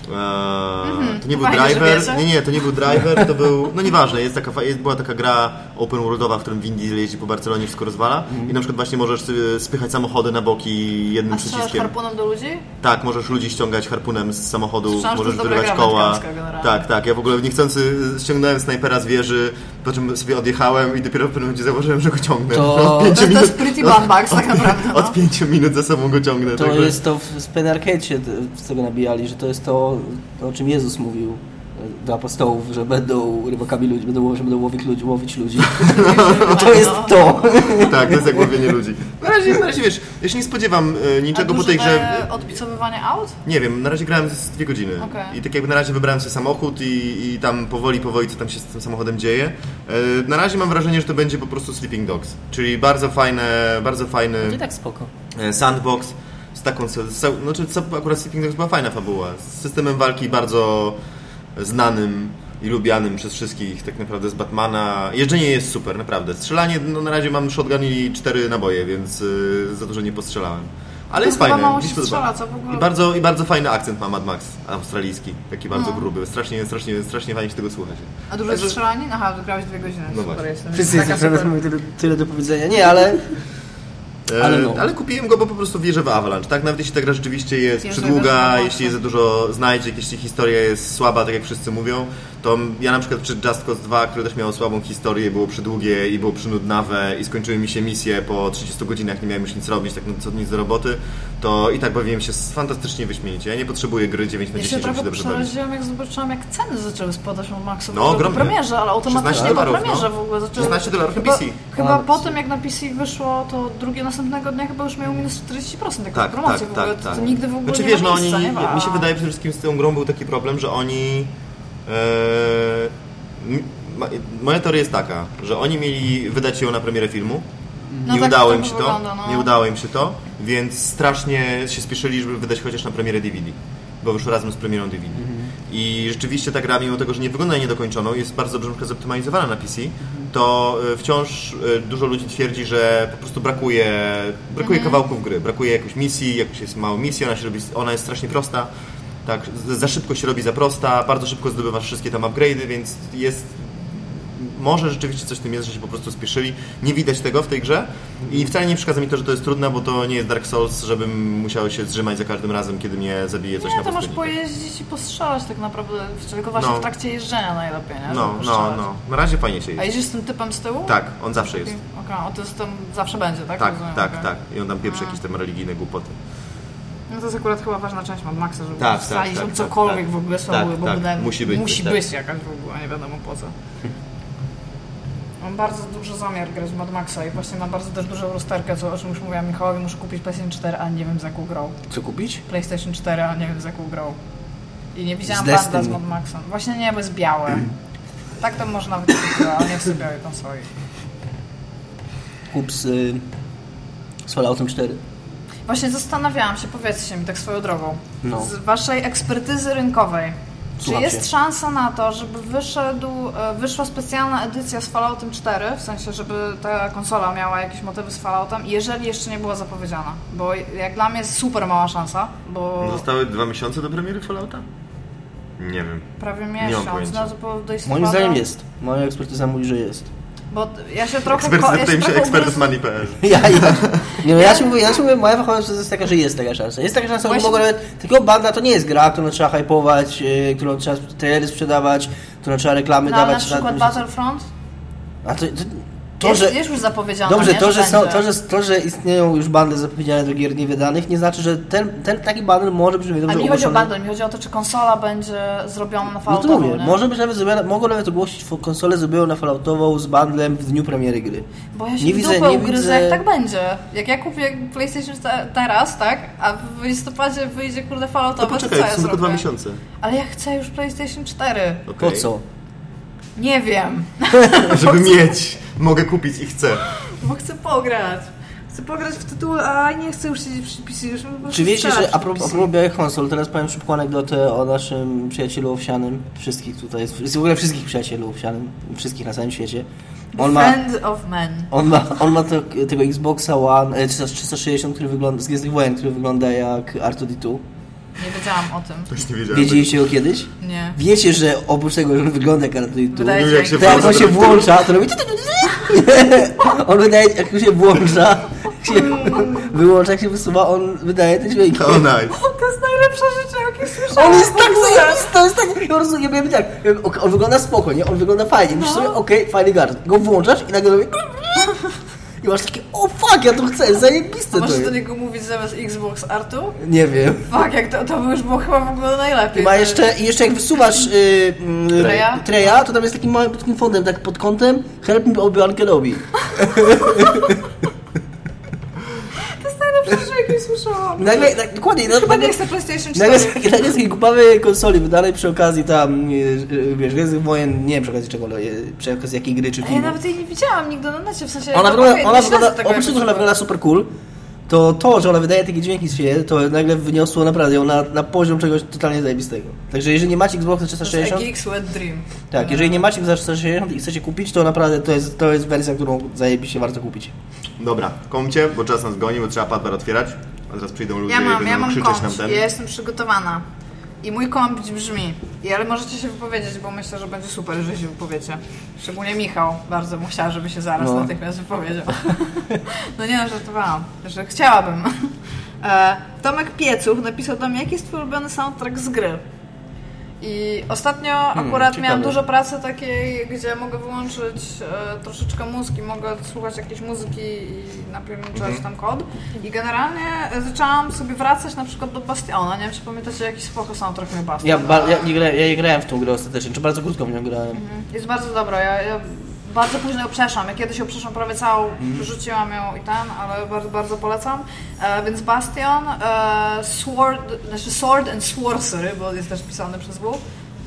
Speaker 4: Eee, to nie był
Speaker 2: Fajnie,
Speaker 4: driver, nie, nie, to nie był driver, to był, no nieważne, jest taka, jest, była taka gra open worldowa, w którym Vin Diesel jeździ po Barcelonie, wszystko rozwala i na przykład właśnie możesz y, spychać samochody na boki jednym
Speaker 2: A
Speaker 4: przyciskiem.
Speaker 2: harpunem do ludzi?
Speaker 4: Tak, możesz ludzi ściągać harpunem z samochodu,
Speaker 2: Słyszałam,
Speaker 4: możesz
Speaker 2: gra
Speaker 4: koła. Tak, tak. Ja w ogóle niechcący ściągnąłem snajpera z wieży, po czym sobie odjechałem i dopiero w pewnym momencie zauważyłem, że go ciągnę.
Speaker 3: To-
Speaker 4: Od pięciu
Speaker 2: To, to jest
Speaker 4: minut-
Speaker 2: pretty bad tak naprawdę. No.
Speaker 4: Od pięciu minut za sobą go ciągnę.
Speaker 3: To
Speaker 4: także-
Speaker 3: jest to w Arcade'cie, z tego nabijali, że to jest to, o czym Jezus mówił do apostołów, że będą rybakami ludzi, będą, że będą łowić ludzi, łowić ludzi. To jest to.
Speaker 4: Tak, to jest jak łowienie ludzi. Na razie, na razie wiesz, ja się nie spodziewam e, niczego po tej grze.
Speaker 2: odpicowywanie aut?
Speaker 4: Nie wiem, na razie grałem z dwie godziny.
Speaker 2: Okej.
Speaker 4: I tak jakby na razie wybrałem sobie samochód i, i tam powoli, powoli co tam się z tym samochodem dzieje. E, Na razie mam wrażenie, że to będzie po prostu Sleeping Dogs, czyli bardzo fajne, bardzo fajny
Speaker 3: i tak spoko.
Speaker 4: e, sandbox z taką, z, z, znaczy co, akurat Sleeping Dogs była fajna fabuła, z systemem walki bardzo znanym i lubianym przez wszystkich, tak naprawdę z Batmana. Jeżdżenie jest super, naprawdę. Strzelanie, no na razie mam shotgun i cztery naboje, więc y, za dużo nie postrzelałem. Ale
Speaker 2: To
Speaker 4: jest fajne.
Speaker 2: mało się strzela, co w ogóle-
Speaker 4: I bardzo, I bardzo fajny akcent ma Mad Max australijski, taki bardzo gruby. Strasznie, strasznie, strasznie fajnie się tego słuchać.
Speaker 2: A dużo jest
Speaker 4: Także-
Speaker 2: strzelanin? Aha, wygrałeś dwie godziny.
Speaker 4: No
Speaker 2: super
Speaker 4: właśnie.
Speaker 2: jestem.
Speaker 3: Wszyscy
Speaker 2: Taka
Speaker 3: jesteśmy, tyle, tyle do powiedzenia. Nie, ale Ale no.
Speaker 4: ale kupiłem go, bo po prostu wierzę w Avalanche, tak? Nawet jeśli ta gra rzeczywiście jest
Speaker 2: Wierzę
Speaker 4: przydługa, jeśli jest za dużo znajdziek, jeśli historia jest słaba, tak jak wszyscy mówią, to ja na przykład przy Just Cause 2, które też miało słabą historię, było przydługie i było przynudnawe i skończyły mi się misje po 30 godzinach, nie miałem już nic robić, tak no, co nic do roboty, to i tak bawiłem się fantastycznie wyśmienicie. Ja nie potrzebuję gry 9 na
Speaker 2: Ja
Speaker 4: 10,
Speaker 2: się
Speaker 4: żeby się dobrze bawić.
Speaker 2: przeraziłam, jak zobaczyłam, jak ceny zaczęły spadać od Maxa.
Speaker 4: No,
Speaker 2: po
Speaker 4: ogromnie.
Speaker 2: premierze, ale automatycznie
Speaker 4: 16
Speaker 2: po premierze
Speaker 4: no.
Speaker 2: w ogóle zaczęły...
Speaker 4: 16 dolarów na PC.
Speaker 2: Chyba
Speaker 3: A,
Speaker 2: po tym, jak na PC wyszło, to drugie następnego dnia chyba już miało minus 40% jak
Speaker 4: Tak,
Speaker 2: promocji
Speaker 4: tak,
Speaker 2: w ogóle.
Speaker 4: tak,
Speaker 2: to,
Speaker 4: tak.
Speaker 2: to nigdy w ogóle
Speaker 4: Znaczy
Speaker 2: nie
Speaker 4: wiesz,
Speaker 2: ma
Speaker 4: no
Speaker 2: miejsca,
Speaker 4: oni,
Speaker 2: nie ma.
Speaker 4: mi się wydaje przede wszystkim z tą grą był taki problem, że oni... E, ma- moja teoria jest taka, że oni mieli wydać ją na premierę filmu,
Speaker 2: No
Speaker 4: nie
Speaker 2: tak
Speaker 4: udało
Speaker 2: to
Speaker 4: im się to,
Speaker 2: wygląda, no.
Speaker 4: nie udało im się to, więc strasznie się spieszyli, żeby wydać chociaż na premierę DVD, bo wyszło razem z premierą DVD. I rzeczywiście ta gra, mimo tego, że nie wygląda niedokończoną, jest bardzo dobrze zoptymalizowana na PC, to e, wciąż e, dużo ludzi twierdzi, że po prostu brakuje, brakuje kawałków gry, brakuje jakiejś misji, jakiejś jest mała misja, ona, się robi, ona jest strasznie prosta, tak, za szybko się robi za prosta, bardzo szybko zdobywasz wszystkie tam upgrade'y, więc jest może rzeczywiście coś w tym jest, że się po prostu spieszyli. Nie widać tego w tej grze i wcale nie przeszkadza mi to, że to jest trudne, bo to nie jest Dark Souls, żebym musiał się zrzymać za każdym razem, kiedy mnie zabije coś
Speaker 2: Nie,
Speaker 4: na
Speaker 2: to masz
Speaker 4: pustyni.
Speaker 2: pojeździć i postrzelać tak naprawdę, tylko właśnie
Speaker 4: No.
Speaker 2: w trakcie jeżdżenia najlepiej, nie?
Speaker 4: No, no, no. Na razie fajnie się
Speaker 2: A
Speaker 4: jeździ.
Speaker 2: jeździsz z tym typem z tyłu?
Speaker 4: Tak, on zawsze jest.
Speaker 2: Okej, okay. o to jest tam zawsze będzie, tak?
Speaker 4: Tak,
Speaker 2: Rozumiem,
Speaker 4: tak,
Speaker 2: okej.
Speaker 4: tak. I on tam pieprzy jakieś tam religijne głupoty.
Speaker 2: No to jest akurat chyba ważna część Mad Maxa, żeby
Speaker 4: Tak,
Speaker 2: wstalić
Speaker 4: tak,
Speaker 2: tak,
Speaker 4: tak,
Speaker 2: cokolwiek
Speaker 4: tak.
Speaker 2: w ogóle
Speaker 4: Tak,
Speaker 2: fabuły, bo
Speaker 4: tak.
Speaker 2: wydaje-
Speaker 4: Musi być
Speaker 2: musi
Speaker 4: tak.
Speaker 2: być jakaś w ogóle, nie wiadomo po co. Mam bardzo duży zamiar grać w Mad Maxa i właśnie mam bardzo też dużą rozterkę, co, o czym już mówiłam Michałowi, muszę kupić PlayStation 4, a nie wiem z jaką grą.
Speaker 3: co kupić?
Speaker 2: PlayStation 4, a nie wiem z jaką grą. I nie widziałam banda z. Mad Maxem. Właśnie nie, bo jest białe. Tak to można nawet kupić, ale nie chcę białej konsoli.
Speaker 3: Kup z, y, z Falloutem 4.
Speaker 2: Właśnie zastanawiałam się, powiedzcie mi tak swoją drogą,
Speaker 3: No.
Speaker 2: z waszej ekspertyzy rynkowej,
Speaker 3: Słucham
Speaker 2: czy jest
Speaker 3: cię.
Speaker 2: szansa na to, żeby wyszedł, e, wyszła specjalna edycja z Falloutem 4, w sensie, żeby ta konsola miała jakieś motywy z Falloutem, jeżeli jeszcze nie była zapowiedziana? Bo jak dla mnie jest super mała szansa, bo
Speaker 4: Zostały dwa miesiące do premiery Fallouta? Nie wiem.
Speaker 2: prawie
Speaker 4: mam
Speaker 2: miesiąc, no to po- do
Speaker 3: Moim zdaniem jest. Moja ekspertyza mówi, że jest.
Speaker 2: Bo ja się trochę...
Speaker 4: Ekspert,
Speaker 2: ko- ja
Speaker 4: zapytaj się
Speaker 2: trochę
Speaker 4: ekspertów
Speaker 2: ugryz-
Speaker 4: Money.pl.
Speaker 3: Ja, ja, nie, no ja ci mówię, ja ci mówię, moja fachowa jest taka, że jest taka szansa. Jest taka szansa,
Speaker 2: Właśnie-
Speaker 3: mogą nawet, tylko banda to nie jest gra, którą trzeba hypować, yy, którą trzeba trailery sprzedawać, którą trzeba reklamy
Speaker 2: No, ale na
Speaker 3: dawać.
Speaker 2: przykład Battlefront
Speaker 3: A to, to, to
Speaker 2: jest,
Speaker 3: że...
Speaker 2: jest już zapowiedziana,
Speaker 3: Dobrze,
Speaker 2: nie?
Speaker 3: to że, są,
Speaker 2: będzie.
Speaker 3: to, że, to, że istnieją już bandy zapowiedziane do gier niewydanych, nie znaczy, że ten, ten taki bundle może być dobrze
Speaker 2: A mi chodzi o bundle, mi chodzi o to, czy konsola będzie zrobiona na
Speaker 3: No to
Speaker 2: Falloutową,
Speaker 3: mówię,
Speaker 2: nie?
Speaker 3: może być nawet zrobione, mogą nawet ogłosić konsolę zrobioną na Falloutową z bundlem w dniu premiery gry.
Speaker 2: Bo ja się
Speaker 3: Nie widzę- nie
Speaker 2: ugryzę,
Speaker 3: widzę-
Speaker 2: jak tak będzie. Jak ja kupię PlayStation te- teraz, tak? A w listopadzie wyjdzie kurde
Speaker 4: To
Speaker 2: Falloutowe, to,
Speaker 4: poczekaj,
Speaker 2: co
Speaker 4: to
Speaker 2: ja
Speaker 4: są tylko dwa
Speaker 2: zrobię?
Speaker 4: miesiące.
Speaker 2: Ale ja chcę już PlayStation 4.
Speaker 3: Po
Speaker 4: Okej.
Speaker 3: co?
Speaker 2: Nie wiem,
Speaker 4: Żeby mieć, mogę kupić i chcę.
Speaker 2: bo chcę pograć. Chcę pograć w tytuł, a nie chcę już siedzieć przy PC. Już
Speaker 3: Czy wiecie, że a propos, a propos białych konsol, teraz powiem szybką anegdotę o naszym przyjacielu owsianym. Wszystkich tutaj, w ogóle wszystkich przyjacielu owsianym, wszystkich na całym świecie. On ma,
Speaker 2: Friend of Men.
Speaker 3: on ma, on ma to, tego Xboxa One e, 360, który wygląda, z Gwiezdnych Wojen, który wygląda jak R2D2.
Speaker 2: Nie wiedziałam o tym.
Speaker 4: Też nie wiedziałem.
Speaker 3: Wiedzieliście go kiedyś?
Speaker 2: Nie.
Speaker 3: Wiecie, że oprócz tego, że on wygląda jak R2D2,
Speaker 2: Wydaje
Speaker 4: jak
Speaker 2: się,
Speaker 4: się
Speaker 3: to jak on
Speaker 4: włącza,
Speaker 3: się
Speaker 4: to-
Speaker 3: włącza, to robi... On wydaje, jak się włącza, jak się wyłącza, jak się wysuwa, on wydaje te dźwięki.
Speaker 4: O, nice.
Speaker 2: To jest najlepsza rzecz, jakie słyszałam.
Speaker 3: On jest tak zajebisty, to jest tak, po prostu, ja wiem tak, on wygląda spoko, nie? On wygląda fajnie, myślisz sobie, okej, fajny gard, go włączasz i nagle robi i masz takie, o fuck, ja to chcę, zajebiste
Speaker 2: A
Speaker 3: to
Speaker 2: możesz do niego mówić zamiast Xbox Artu?
Speaker 3: Nie wiem.
Speaker 2: Fuck, jak to, to by już było chyba w ogóle najlepiej.
Speaker 3: Ma jeszcze, i jeszcze jak wysuwasz y, mm,
Speaker 2: Treja?
Speaker 3: treja, to tam jest takim małym takim fondem, tak pod kątem Help me Obi-Wan
Speaker 2: słyszałam.
Speaker 3: Nagle, tak, dokładnie, no,
Speaker 2: Chyba nie
Speaker 3: nagle,
Speaker 2: chcę PlayStation 4.
Speaker 3: nagle, z- nagle z takiej głupawej konsoli wydanej przy okazji tam, wiesz, Gwiezdnych Wojen, nie wiem przy okazji czego, y, przy okazji jakiej gry czy
Speaker 2: Ja
Speaker 3: filmu.
Speaker 2: nawet jej nie widziałam nigdy na necie, w sensie...
Speaker 3: Ona
Speaker 2: ja
Speaker 3: wygląda, ona wygląda,
Speaker 2: tego
Speaker 3: oprócz tego, że ona wygląda super cool, to to, że ona wydaje takie dźwięki z siebie, to nagle wyniosło naprawdę ją na, na poziom czegoś totalnie zajebistego. Także jeżeli nie macie Xboxa
Speaker 2: To jest
Speaker 3: 360,
Speaker 2: a Geek's Wet Dream.
Speaker 3: tak, jeżeli nie macie Xboxa 360 i chcecie kupić, to naprawdę to jest, to jest wersja, którą zajebiście warto kupić.
Speaker 4: Dobra, komcie, bo czas nas goni, bo trzeba padbar otwierać. A zaraz przyjdą ludzie
Speaker 2: Ja
Speaker 4: i
Speaker 2: mam,
Speaker 4: będą
Speaker 2: ja mam
Speaker 4: krzyczeć
Speaker 2: kąt,
Speaker 4: nam ten.
Speaker 2: ja jestem przygotowana. I mój kąt brzmi, I ale możecie się wypowiedzieć, bo myślę, że będzie super, że się wypowiecie. Szczególnie Michał, bardzo bym chciała, żeby się zaraz
Speaker 3: No.
Speaker 2: natychmiast wypowiedział. no nie no, żartowałam, że chciałabym. E, Tomek Piecuch napisał do mnie, jaki jest twój ulubiony soundtrack z gry? I ostatnio akurat
Speaker 3: ciekawe.
Speaker 2: miałam dużo pracy takiej, gdzie mogę wyłączyć e, troszeczkę mózg i mogę słuchać jakiejś muzyki i napierniczać tam kod. I generalnie zaczęłam sobie wracać na przykład do Bastiona. Nie wiem, czy pamiętacie, jaki spoko soundtrack miał Bastion.
Speaker 3: Ja, ba, ja, ja nie grałem w tą grę ostatecznie, czy bardzo krótko w nią grałem.
Speaker 2: Jest bardzo dobra. Ja, ja bardzo późno ją przeszłam. Ja kiedyś ją przeszłam prawie całą, wyrzuciłam ją i ten, ale bardzo, bardzo polecam. E, więc Bastion, e, Sword, znaczy Sword and Sorcery, bo jest też pisany przez W.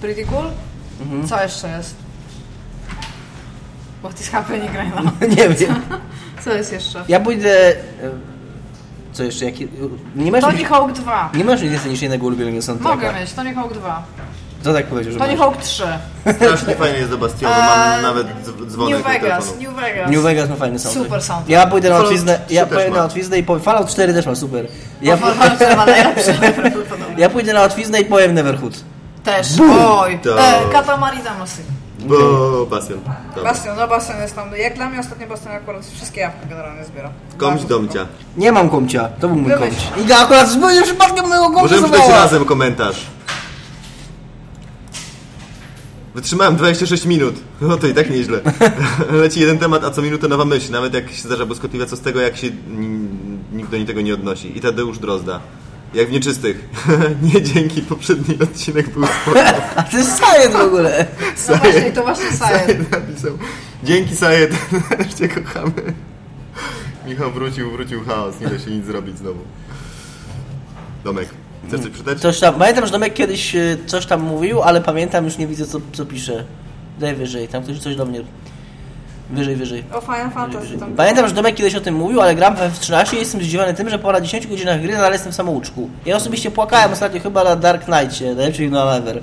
Speaker 2: Pretty cool. Co jeszcze jest? What is happening right now?
Speaker 3: nie wiem.
Speaker 2: Co jest jeszcze?
Speaker 3: Ja pójdę... e, Co jeszcze? Jaki, nie masz
Speaker 2: Tony
Speaker 3: mieć,
Speaker 2: Hawk 2.
Speaker 3: nie masz mieć więcej niż jednego ulubionego soundtracka.
Speaker 2: Mogę mieć, Tony Hawk 2.
Speaker 3: To tak powiedział, że
Speaker 2: Tony
Speaker 3: masz.
Speaker 2: Hawk 3.
Speaker 4: Strasznie fajnie jest do Bastionu, mam
Speaker 2: Eee,
Speaker 4: nawet dzw- dzwonek
Speaker 2: New Vegas. New Vegas.
Speaker 3: New Vegas ma fajny soundtrack.
Speaker 2: Super soundtrack.
Speaker 3: Ja pójdę na
Speaker 4: 3
Speaker 3: ja pójdę na łatwiznę i powiem... Fallout 4 też ma super. Ja,
Speaker 2: Fallout 4 ma najlepszy prawdopodobnie.
Speaker 3: ja pójdę na łatwiznę i powiem Neverhood.
Speaker 2: Też. Oj.
Speaker 4: To-
Speaker 2: E, Katamari Damacy.
Speaker 4: Bo Bastion. Dobra.
Speaker 2: Bastion, no Bastion jest tam. Jak dla mnie ostatnio Bastion akurat wszystkie jabłka generalnie zbiera.
Speaker 4: Komć domcia.
Speaker 3: Nie mam komcia, to był mój
Speaker 2: Wymyśl.
Speaker 3: komć. Iga akurat zupełnie przypadkiem mojego komcia
Speaker 4: Możemy
Speaker 3: zawołała.
Speaker 4: czytać razem komentarz. Wytrzymałem 26 minut. No to i tak nieźle. Leci jeden temat, a co minutę nowa myśl. Nawet jak się zdarza błyskotliwe, co z tego, jak się nikt do niczego nie odnosi. I Tadeusz Drozda. Jak w nieczystych. nie dzięki, poprzedni odcinek był spoko.
Speaker 3: A to jest Sajet w ogóle.
Speaker 2: No właśnie, to właśnie Sajen.
Speaker 4: Sajet napisał. Dzięki Sajet, cię kochamy. Michał wrócił, wrócił chaos. Nie da się nic zrobić znowu. Domek, chcesz coś przeczytać?
Speaker 3: Coś tam, pamiętam, że Domek kiedyś y, coś tam mówił, ale pamiętam, już nie widzę co, co pisze. Daj wyżej, tam ktoś coś do mnie... Wyżej, wyżej.
Speaker 2: O Final Fantasy tam.
Speaker 3: Pamiętam, że Domek kiedyś o tym mówił, ale gram w F13 i jestem zdziwiony tym, że po ponad 10 godzinach gry nadal jestem w samouczku. Ja osobiście płakałem ostatnio chyba na Dark Knightie, najlepszym no ever.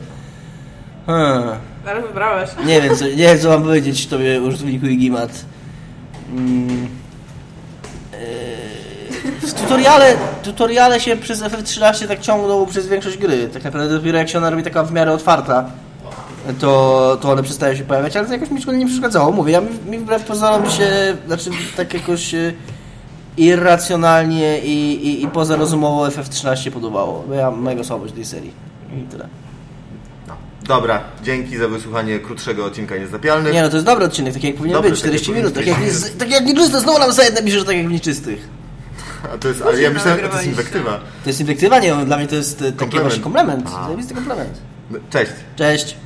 Speaker 3: Hmm.
Speaker 2: Ale wybrałeś.
Speaker 3: Nie wiem, co, nie wiem, co mam powiedzieć tobie użytkowniku Igimat. Mm. W tutoriale, tutoriale się przez FF13 tak ciągną przez większość gry. Tak naprawdę dopiero jak się ona robi taka w miarę otwarta, to, to one przestają się pojawiać, ale to jakoś mi szkoda nie przeszkadzało. Mówię, ja mi, mi wbrew pozorom się, znaczy tak jakoś e, irracjonalnie i, i, i pozarozumowo FF13 podobało. Bo ja mega słabość tej serii. I tyle.
Speaker 4: Dobra, dzięki za wysłuchanie krótszego odcinka Niezapialnych.
Speaker 3: Nie no, to jest dobry odcinek, tak jak powinien
Speaker 4: Dobry,
Speaker 3: być,
Speaker 4: tak jak
Speaker 3: 40 minut, tak jak, tak jak nieczyste, znowu nam Sajet napisze, że tak jak w nieczystych.
Speaker 4: A to jest, ale ja myślałem, że to jest inwektywa.
Speaker 3: To jest inwektywa? Nie, dla mnie to jest e, taki
Speaker 4: Komplement.
Speaker 3: właśnie komplement, zajebisty komplement.
Speaker 4: Cześć.
Speaker 3: Cześć.